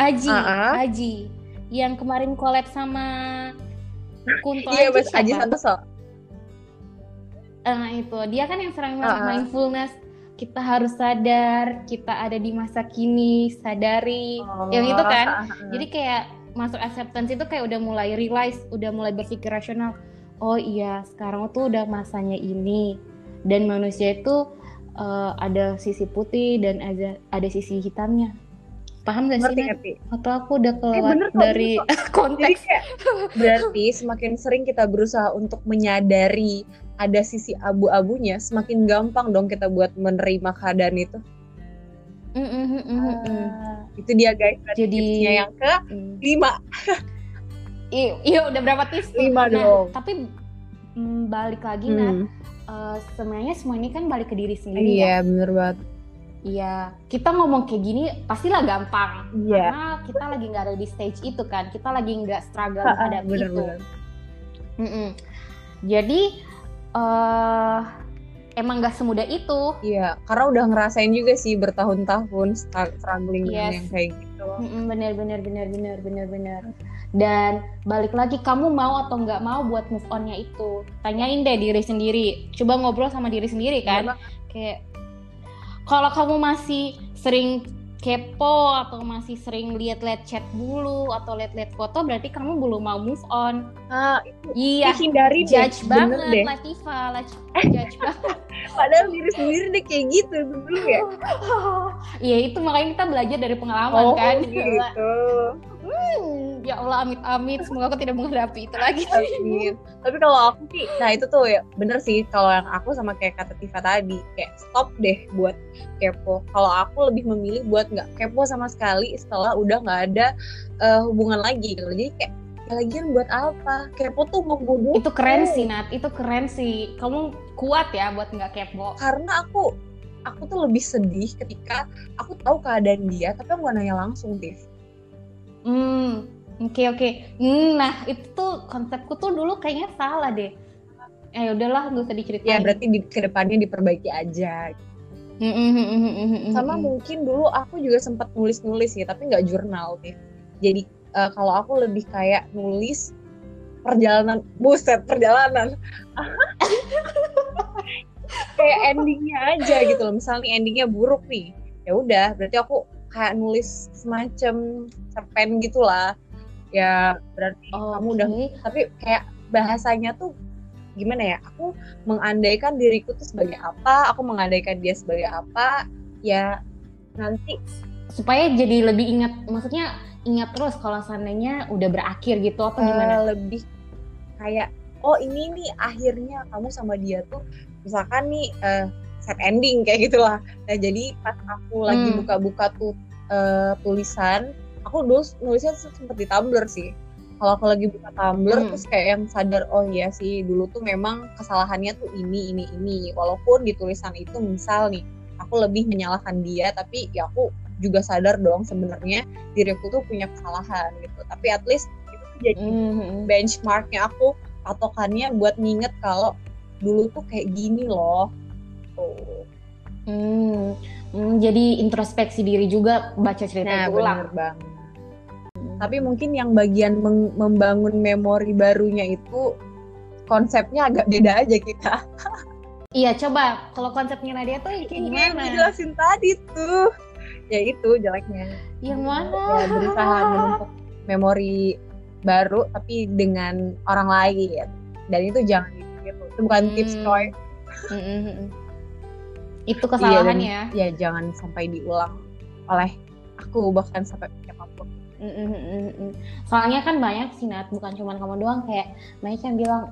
Aji uh -huh. Aji. Yang kemarin collab sama Kunto iya, Aji, Aji Santoso uh, itu. Dia kan yang sering uh -huh. mindfulness. Kita harus sadar kita ada di masa kini sadari. Oh. yang itu kan? jadi kayak masuk acceptance itu kayak udah mulai realize udah mulai berpikir rasional. Oh iya sekarang tuh udah masanya ini. Dan manusia itu uh, ada sisi putih dan ada ada sisi hitamnya. Paham gak sih ngerti, atau aku udah keluar eh, dari konteks? kayak, berarti semakin sering kita berusaha untuk menyadari ada sisi abu-abunya semakin gampang dong kita buat menerima keadaan itu. Mm -mm, mm -mm, uh, itu dia guys. Jadi yang ke mm. lima. Iya udah berapa tips? Lima nah, dong. tapi mm, balik lagi hmm. nah uh, sebenarnya semua ini kan balik ke diri sendiri iya ya. bener banget Iya, kita ngomong kayak gini pastilah gampang yeah. karena kita lagi nggak ada di stage itu kan, kita lagi nggak struggle ada bener, itu. Bener. Mm -mm. Jadi uh, emang nggak semudah itu. Iya, karena udah ngerasain juga sih bertahun-tahun struggling yes. yang kayak gitu. Mm -mm, bener bener bener bener bener bener dan balik lagi kamu mau atau nggak mau buat move onnya itu tanyain deh diri sendiri coba ngobrol sama diri sendiri kan ya, kayak kalau kamu masih sering kepo atau masih sering lihat-lihat chat dulu atau lihat-lihat foto berarti kamu belum mau move on. Itu iya. Hindari judge deh. banget deh. Latifa, judge banget. Padahal diri sendiri deh kayak gitu dulu ya. Iya itu makanya kita belajar dari pengalaman oh, kan. gitu. Hmm, ya Allah amit-amit semoga aku tidak menghadapi itu lagi. Amin. Tapi kalau aku sih, nah itu tuh ya bener sih kalau yang aku sama kayak kata Tifa tadi kayak stop deh buat kepo. Kalau aku lebih memilih buat nggak kepo sama sekali setelah udah nggak ada uh, hubungan lagi gitu. Jadi kayak ya lagian buat apa? Kepo tuh membunuh. Itu keren sih Nat, itu keren sih. Kamu kuat ya buat nggak kepo. Karena aku aku tuh lebih sedih ketika aku tahu keadaan dia tapi aku gak nanya langsung Tiff Hmm, oke okay, oke. Okay. Hmm, nah itu tuh konsepku tuh dulu kayaknya salah deh. Eh udahlah nggak usah diceritain. Ya berarti di ke depannya diperbaiki aja. Mm -hmm, Sama mungkin dulu aku juga sempat nulis-nulis ya, tapi nggak jurnal nih. Jadi uh, kalau aku lebih kayak nulis perjalanan, buset perjalanan. kayak endingnya aja gitu loh. Misalnya endingnya buruk nih, ya udah berarti aku kayak nulis semacam cerpen gitulah. Ya berarti oh, kamu udah tapi kayak bahasanya tuh gimana ya? Aku mengandaikan diriku tuh sebagai apa? Aku mengandaikan dia sebagai apa? Ya nanti supaya jadi lebih ingat maksudnya ingat terus kalau seandainya udah berakhir gitu apa gimana? Uh, lebih kayak oh ini nih akhirnya kamu sama dia tuh misalkan nih uh, set ending kayak gitulah nah jadi pas aku lagi hmm. buka-buka tuh uh, tulisan aku dulu nulisnya sempet di Tumblr sih kalau aku lagi buka Tumblr hmm. terus kayak yang sadar oh iya sih dulu tuh memang kesalahannya tuh ini ini ini walaupun di tulisan itu misal nih aku lebih menyalahkan dia tapi ya aku juga sadar dong sebenarnya diriku tuh punya kesalahan gitu tapi at least itu jadi mm-hmm. benchmarknya aku patokannya buat nginget kalau dulu tuh kayak gini loh tuh Hmm, hmm, jadi introspeksi diri juga baca cerita nah, itu ulang. Bang. Tapi mungkin yang bagian membangun memori barunya itu konsepnya agak beda aja kita. iya, coba kalau konsepnya Nadia tuh kayak gimana? Yang jelasin tadi tuh. Ya itu jeleknya. Yang mana? Ya, berusaha membentuk memori baru tapi dengan orang lain. Dan itu jangan gitu. Itu bukan hmm. tips coy. Hmm, itu kesalahannya iya, dan, ya jangan sampai diulang oleh aku bahkan sampai siapa pun Mm, mm, mm, mm. Soalnya kan banyak sih Nat, bukan cuma kamu doang kayak banyak yang bilang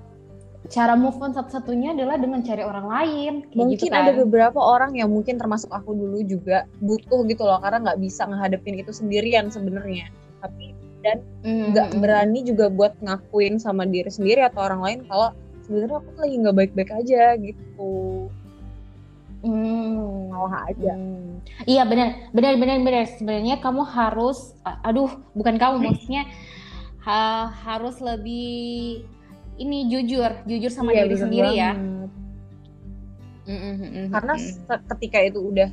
cara move on satu-satunya adalah dengan cari orang lain. Kayak mungkin gitu kan. ada beberapa orang yang mungkin termasuk aku dulu juga butuh gitu loh karena nggak bisa ngehadapin itu sendirian sebenarnya tapi Mm, nggak mm, mm. berani juga buat ngakuin sama diri sendiri atau orang lain kalau sebenarnya aku lagi nggak baik-baik aja gitu Hmm. aja Hmm. Iya benar, benar, benar, benar. Sebenarnya kamu harus, aduh, bukan kamu, maksudnya ha- harus lebih ini jujur, jujur sama Iya, diri sendiri ya. banget. Mm, mm, karena ketika itu udah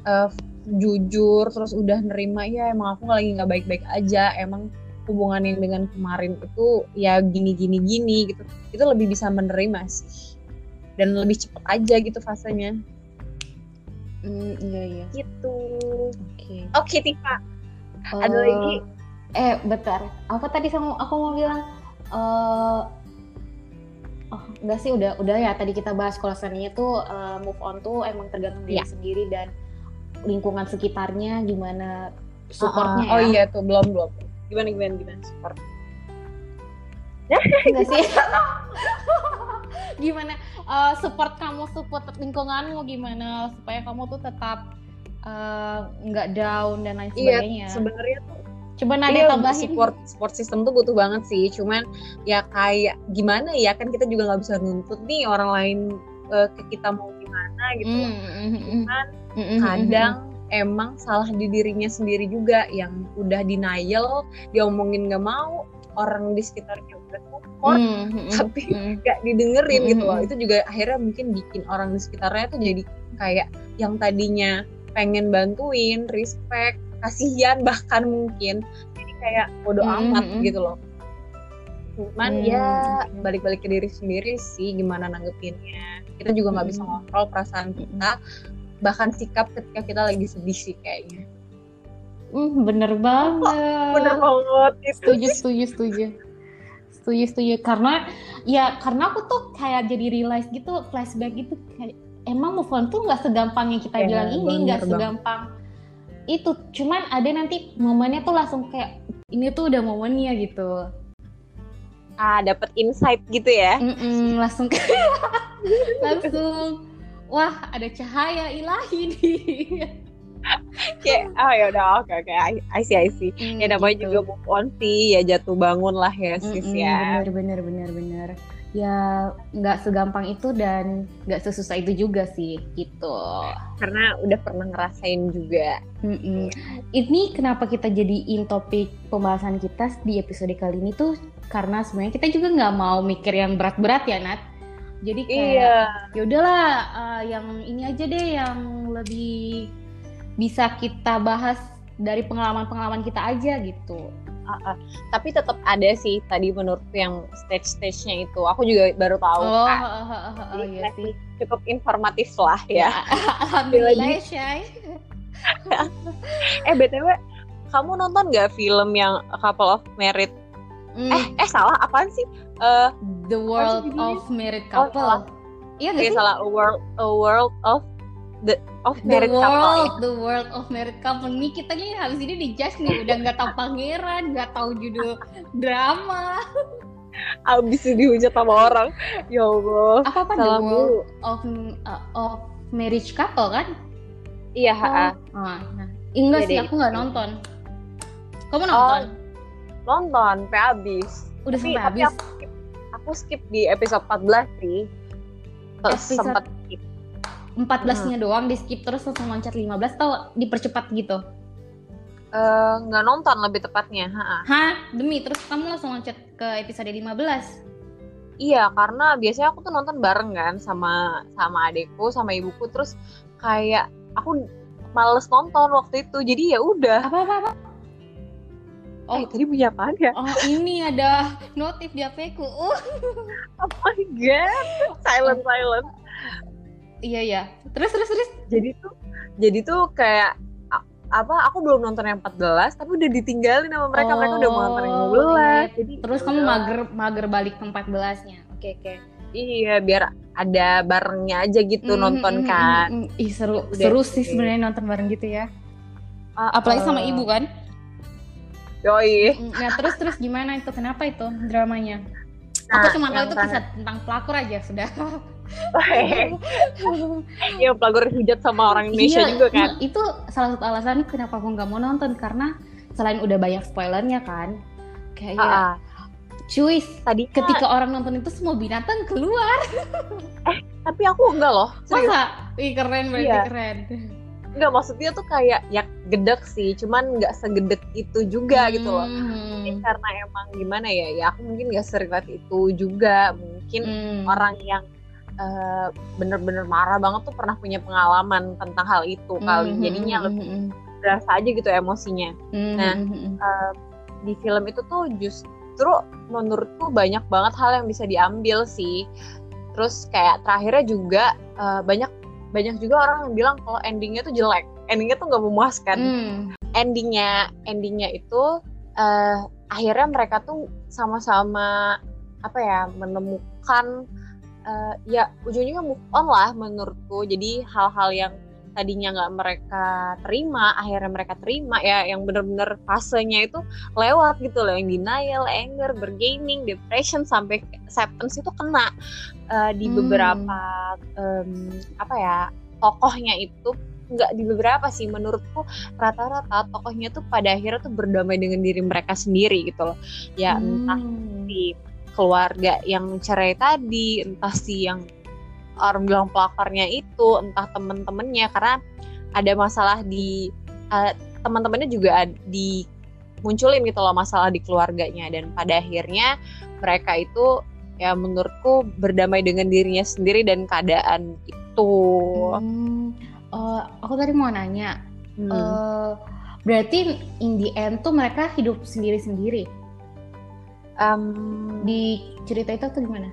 eh, jujur terus udah nerima ya emang aku lagi nggak baik-baik aja emang hubungan yang dengan kemarin itu ya gini gini gini gitu itu lebih bisa menerima sih dan lebih cepet aja gitu fasenya Mm, iya iya. gitu Oke. oke Tifa ada Eh, lagi Eh, bentar. Apa tadi sama aku mau bilang? eh oh, enggak sih udah udah ya tadi kita bahas kalau sebenarnya tuh eh, move on tuh emang tergantung diri Iya. sendiri dan lingkungan sekitarnya gimana supportnya oh ya. iya tuh belum belum gimana gimana gimana support Enggak sih? gimana eh, support kamu support lingkunganmu gimana supaya kamu tuh tetap eh, nggak down dan lain iya sebagainya. sebenarnya tuh Coba Nada Iya, tambahin. support support system tuh butuh banget sih. Cuman ya kayak gimana ya kan kita juga nggak bisa nuntut nih orang lain eh, ke kita mau gimana gitu. Mm, mm, mm, mm. Cuman Mm, mm, mm, kadang emang salah di dirinya sendiri juga yang udah denial, diomongin nggak mau, orang di sekitarnya support, Mm, mm, mm, tapi mm. nggak didengerin gitu loh. Itu juga akhirnya mungkin bikin orang di sekitarnya tuh jadi kayak yang tadinya pengen bantuin, respect, kasihan bahkan mungkin jadi kayak bodoh Mm-mm. amat gitu loh. Cuman Mm, ya balik-balik ke diri sendiri sih gimana nanggepinnya. Kita juga nggak bisa Mm-mm. ngontrol perasaan kita, bahkan sikap ketika kita lagi sedih sih kayaknya. Mm, bener banget. Bener banget. Setuju, setuju, setuju. Setuju, setuju. Karena ya karena aku tuh kayak jadi realize gitu, flashback gitu kayak emang move on tuh nggak segampang yang kita Ya, bilang ini, nggak segampang itu. Cuman ada nanti momennya tuh langsung kayak ini tuh udah momennya gitu. Ah, dapat insight gitu ya. Mm-mm, langsung langsung wah ada cahaya ilahi nih. Kayak oh ya udah oke oke I, I see I see. Mm, Ya namanya gitu. juga move on sih, ya jatuh bangun lah ya sis Mm-mm, ya. Bener bener bener bener. Ya nggak segampang itu dan nggak sesusah itu juga sih gitu. Karena udah pernah ngerasain juga. Mm-mm. Ini kenapa kita jadiin topik pembahasan kita di episode kali ini tuh karena sebenarnya kita juga nggak mau mikir yang berat-berat ya Nat. Jadi kayak Iya. ya udahlah eh, yang ini aja deh yang lebih bisa kita bahas dari pengalaman-pengalaman kita aja gitu. Ah, ah. Tapi tetap ada sih tadi menurutku yang stage-stage-nya itu. Aku juga baru tahu. Oh, kan. oh, oh, oh, oh, Jadi iya sih. Cukup informatif lah ya. Alhamdulillah ya, Shay. Eh btw, kamu nonton nggak film yang A Couple of Married? Mm, Eh eh salah apaan sih? Eh The World of Married Oh, Couple. salah. Iya eh, sih? salah A World A World of the of The Married Couple. ya. World, The World of Married Couple. Nih kita nih habis ini dijudge nih udah nggak tahu pangeran, nggak tahu judul drama. Abis dihujat sama orang. Ya Allah. Apa apa The Salah World mulu. of uh, of Marriage Couple kan? Iya, ha-ha. Ah, nah. Enggak sih, aku nggak nonton. Kamu nonton? nonton sampai habis. udah tapi- sampai habis. aku skip, aku skip di episode 14 sih. Terus Episode- sempat skip. 14-nya doang di skip terus langsung loncat 15 atau dipercepat gitu. Eh, nggak nonton lebih tepatnya. ha-ha. Hah? Demi terus kamu langsung loncat ke episode 15. Iya, karena biasanya aku tuh nonton bareng kan sama sama adekku, sama ibuku terus kayak aku males nonton waktu itu. Jadi ya udah. Apa apa apa? Oh. Eh, tadi punya apaan ya? Oh, ini ada notif di HP ku. Uh. Oh my god. Silent silent. Iya ya. Terus terus terus. Jadi tuh jadi tuh kayak apa aku belum nonton yang 14 tapi udah ditinggalin sama mereka mereka udah mau nonton yang Oh, 15 iya. jadi Terus kamu udah. mager mager balik ke 14-nya. Oke oke. iya biar ada barengnya aja gitu Mm, nonton mm, mm, kan mm, mm. Ih seru Udah seru sih sebenarnya nonton bareng gitu ya. Ah, apalagi sama eh, ibu kan Yoi. nah terus terus gimana itu kenapa itu dramanya Nah, aku cuma tahu itu kisah tentang pelakor aja sudah Iya, pelagor hujat sama orang Indonesia Iya, juga kan. nah, itu salah satu alasan kenapa aku nggak mau nonton karena selain udah banyak spoilernya kan kayak ah. cuy Tadi ketika orang nonton itu semua binatang keluar tapi aku enggak loh. Serius. masa ih keren berarti Iya. keren Enggak maksudnya tuh kayak ya gedek sih, cuman nggak segedek itu juga gitu loh. Mungkin Hmm, karena emang gimana ya, ya aku mungkin nggak seringat itu juga. Mungkin hmm. orang yang eh, bener-bener marah banget tuh pernah punya pengalaman tentang hal itu kali. Hmm, Jadinya hmm, lebih hmm, berasa aja gitu emosinya. hmm, Nah, hmm, hmm, Eh, di film itu tuh justru menurutku banyak banget hal yang bisa diambil sih. Terus kayak terakhirnya juga eh, banyak banyak juga orang yang bilang kalau endingnya tuh jelek, endingnya tuh nggak memuaskan. hmm. Endingnya endingnya itu eh, akhirnya mereka tuh sama-sama apa ya menemukan eh, ya ujungnya move on lah menurutku. Jadi hal-hal yang tadinya nggak mereka terima akhirnya mereka terima ya yang bener-bener fasenya itu lewat gitu loh yang denial, anger, bergaining, depression sampai acceptance itu kena eh, di Hmm. beberapa em, apa ya tokohnya itu nggak di beberapa sih menurutku rata-rata tokohnya tuh pada akhirnya tuh berdamai dengan diri mereka sendiri gitu loh ya entah Hmm. Keluarga yang cerai tadi, entah si yang orang bilang pelakarnya itu, entah temen-temennya karena ada masalah di eh, teman-temannya juga ad- dimunculin gitu loh masalah di keluarganya dan pada akhirnya mereka itu ya menurutku berdamai dengan dirinya sendiri dan keadaan itu. Hmm. Eh, aku tadi mau nanya Hmm. eh, berarti in the end tuh mereka hidup sendiri-sendiri Em, di cerita itu atau gimana?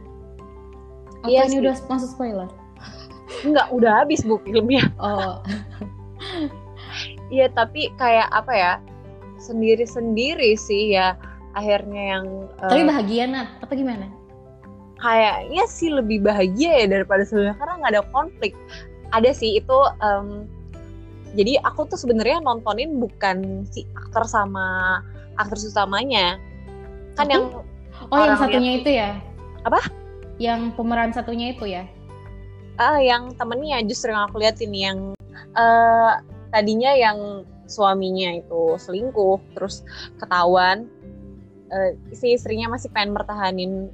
Apa Iya ini sih. udah masuk spoiler? enggak udah habis bu filmnya. Oh, Iya tapi kayak apa ya sendiri-sendiri sih ya akhirnya yang eh, tapi bahagia Nat, apa gimana? kayaknya sih lebih bahagia ya daripada sebelumnya karena nggak ada konflik. Ada sih itu em, jadi aku tuh sebenarnya nontonin bukan si aktor sama aktris utamanya kan yang Oh, yang satunya itu ya? Apa? Yang pemeran satunya itu ya? ah yang temennya justru yang aku liatin yang eh, tadinya yang suaminya itu selingkuh terus ketahuan eh, si istrinya masih pengen mertahanin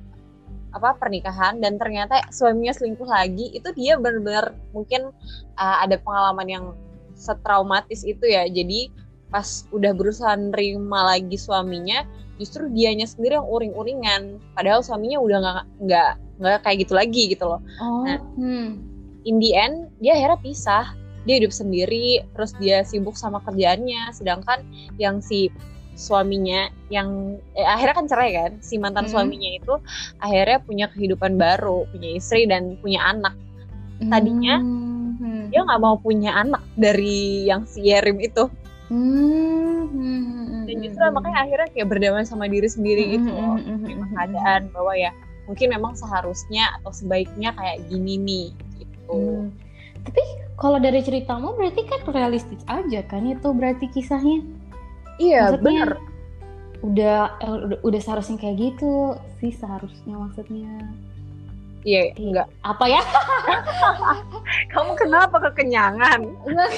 apa pernikahan dan ternyata suaminya selingkuh lagi itu dia benar-benar mungkin eh, ada pengalaman yang setraumatis itu ya jadi pas udah berusaha nerima lagi suaminya justru dianya sendiri yang uring-uringan padahal suaminya udah nggak nggak nggak kayak gitu lagi gitu loh Oh, Nah. hmm. in the end dia akhirnya pisah dia hidup sendiri terus dia sibuk sama kerjaannya sedangkan yang si suaminya yang eh, akhirnya kan cerai kan si mantan Hmm. suaminya itu akhirnya punya kehidupan baru punya istri dan punya anak Tadinya, Hmm. dia nggak mau punya anak dari yang si Yerim itu Hmm. Hmm. dan justru makanya akhirnya kayak berdamai sama diri sendiri gitu loh Hmm, hmm, hmm, terima hmm, keadaan bahwa ya mungkin memang seharusnya atau sebaiknya kayak gini nih gitu Hmm. Tapi kalau dari ceritamu berarti kan realistis aja kan itu berarti kisahnya. iya Maksudnya, bener Udah, eh, udah udah seharusnya kayak gitu sih seharusnya maksudnya. Iya enggak Apa ya? kamu kenapa kekenyangan Enggak,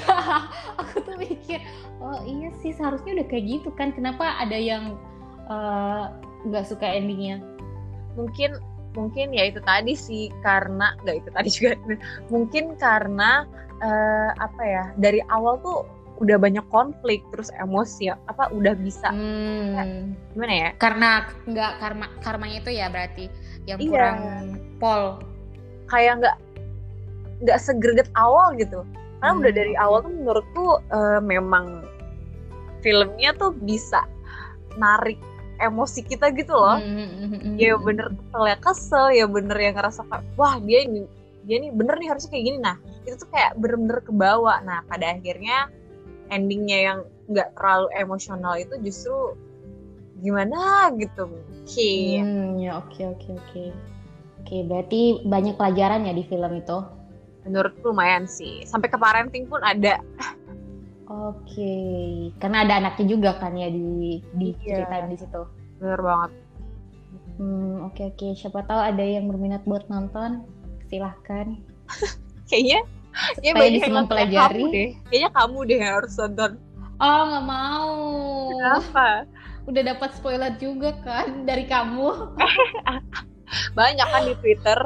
aku tuh mikir, oh iya sih seharusnya udah kayak gitu kan. Kenapa ada yang eh, nggak suka endingnya? mungkin mungkin ya itu tadi sih karena nggak itu tadi juga mungkin karena eh, apa ya dari awal tuh udah banyak konflik terus emosi ya apa udah bisa Hmm. gimana ya Karena nggak karma karmanya itu ya berarti yang Iya. kurang pol. kayak nggak nggak segreget awal gitu karena Hmm. udah dari awal tuh menurutku eh, memang filmnya tuh bisa narik emosi kita gitu loh Hmm. ya bener ya kesel ya bener yang ngerasa wah dia ini dia nih bener nih harusnya kayak gini nah itu tuh kayak bener-bener kebawa nah pada akhirnya endingnya yang nggak terlalu emosional itu justru gimana gitu mungkin Hmm, ya oke oke oke. Oke, berarti banyak pelajaran ya di film itu. menurutku lumayan sih sampai ke parenting pun ada Oke, karena ada anaknya juga kan ya di di Iya. ceritain di situ. Bener banget. Hmm, oke oke. Siapa tahu ada yang berminat buat nonton, silahkan. Kayaknya Supaya kayaknya banyak bisa yang mempelajari. kamu deh. Kayaknya kamu deh yang harus nonton. Oh nggak mau. Kenapa? Udah dapat spoiler juga kan dari kamu. Banyak kan di Twitter.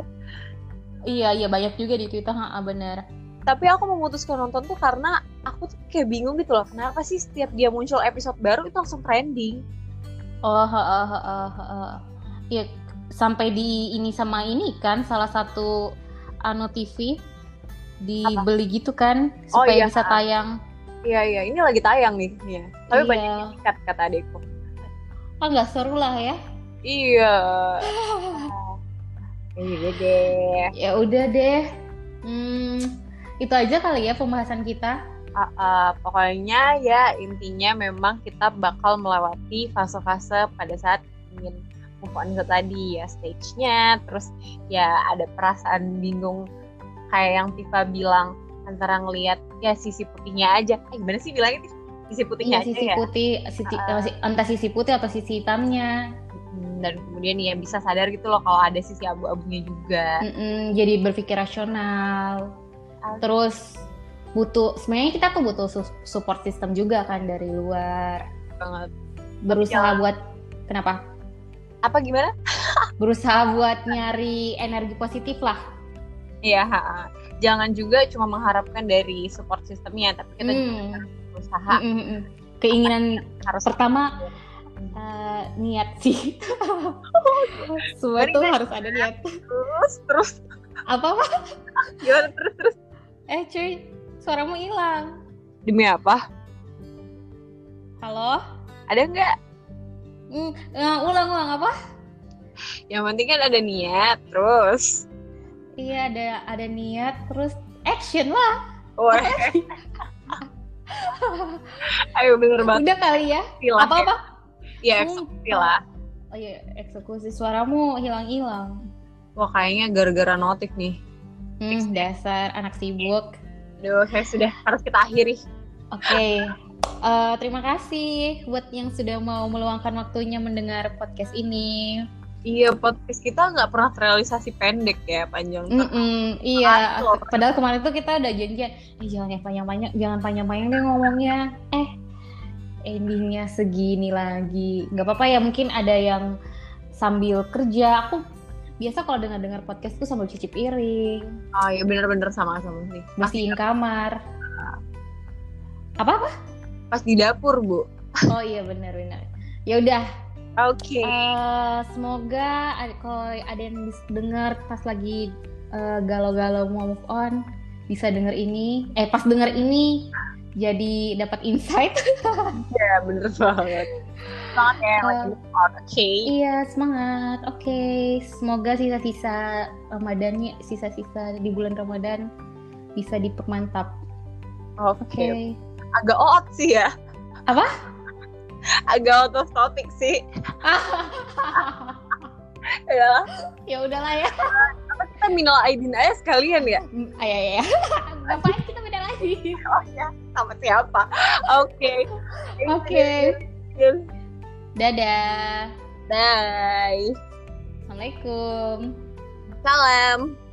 iya iya banyak juga di Twitter, ha, bener. Tapi aku memutuskan nonton tuh karena aku tuh kayak bingung gitu loh. Kenapa sih setiap dia muncul episode baru itu langsung trending? Oh, heeh, heeh, heeh. Iya, sampai di ini sama ini kan salah satu Ano TV dibeli gitu kan Oh, supaya iya. bisa tayang. Iya iya, ini lagi tayang nih. Iya. Tapi Iya. banyak yang ikat kata adekku. Ah nggak seru lah ya. Iya. Iya deh. Ya udah deh. Hmm, itu aja kali ya pembahasan kita. Ah, ah, pokoknya ya intinya memang kita bakal melewati fase-fase pada saat ingin move on itu tadi ya stage-nya terus ya ada perasaan bingung kayak yang Tifa bilang antara ngelihat ya sisi putihnya aja eh gimana sih bilangnya Tif? Sisi putihnya Iya, aja sisi ya putih, sisi, eh, si- entah sisi putih atau sisi hitamnya. Hmm, dan kemudian ya bisa sadar gitu loh kalau ada sisi abu-abunya juga Mm-mm, jadi berpikir rasional. Terus butuh sebenarnya kita tuh butuh su- support system juga kan dari luar. banget Berusaha Ya. buat kenapa? apa gimana Berusaha buat nyari energi positif lah. Iya, jangan juga cuma mengharapkan dari support sistemnya, tapi kita juga Hmm. berusaha Mm, mm, mm. Keinginan harus pertama eh, niat sih. Semua tuh harus ada niat. terus terus Apa apa? gimana terus terus Eh cuy, suaramu hilang. demi apa? Halo? Ada nggak? Hmm, eh, ulang ulang apa? Yang penting kan ada niat, terus. Iya ada ada niat terus action lah. Ayo bener banget Udah kali ya. lah. Apa apa? Ya, Hmm, eksekusi lah. Oh iya, eksekusi suaramu hilang-hilang. Wah, kayaknya gara-gara notif nih. Hmm, dasar anak sibuk. Aduh, saya sudah harus kita akhiri. Oke. Eh, terima kasih buat yang sudah mau meluangkan waktunya mendengar podcast ini. Iya, podcast kita nggak pernah terrealisasi pendek ya, panjang terus. Mm-mm, iya, Loh. padahal kemarin tuh kita udah janjian, eh jangan yang panjang-panjang, jangan panjang-panjang deh ngomongnya. Eh, endingnya segini lagi. Nggak apa-apa ya, mungkin ada yang sambil kerja. Aku biasa kalau dengar-dengar podcast tuh sambil cuci piring, Oh iya, bener-bener sama-sama sih. Bersihin kamar. Apa-apa? pas di dapur, Bu. Oh iya benar-benar. Ya udah, Oke. Eh, semoga kalau ada yang dengar pas lagi eh, galau-galau mau move on bisa denger ini. Eh pas denger ini jadi dapat insight. Ya, bener banget. Semangat ya, lagi move on. Oke. iya semangat. Oke, semoga sisa-sisa Ramadannya, sisa-sisa di bulan Ramadan bisa dipermantap. Oke. Oke. Agak out sih ya. Apa? Agak out of topic sih. Ya, ya udahlah ya. kita minal aidin aja sekalian ya. Ayah ya. ya. Ngapain kita beda lagi? Oh ya, sama siapa? Oke. Oke. Dadah. Bye. Assalamualaikum. Salam.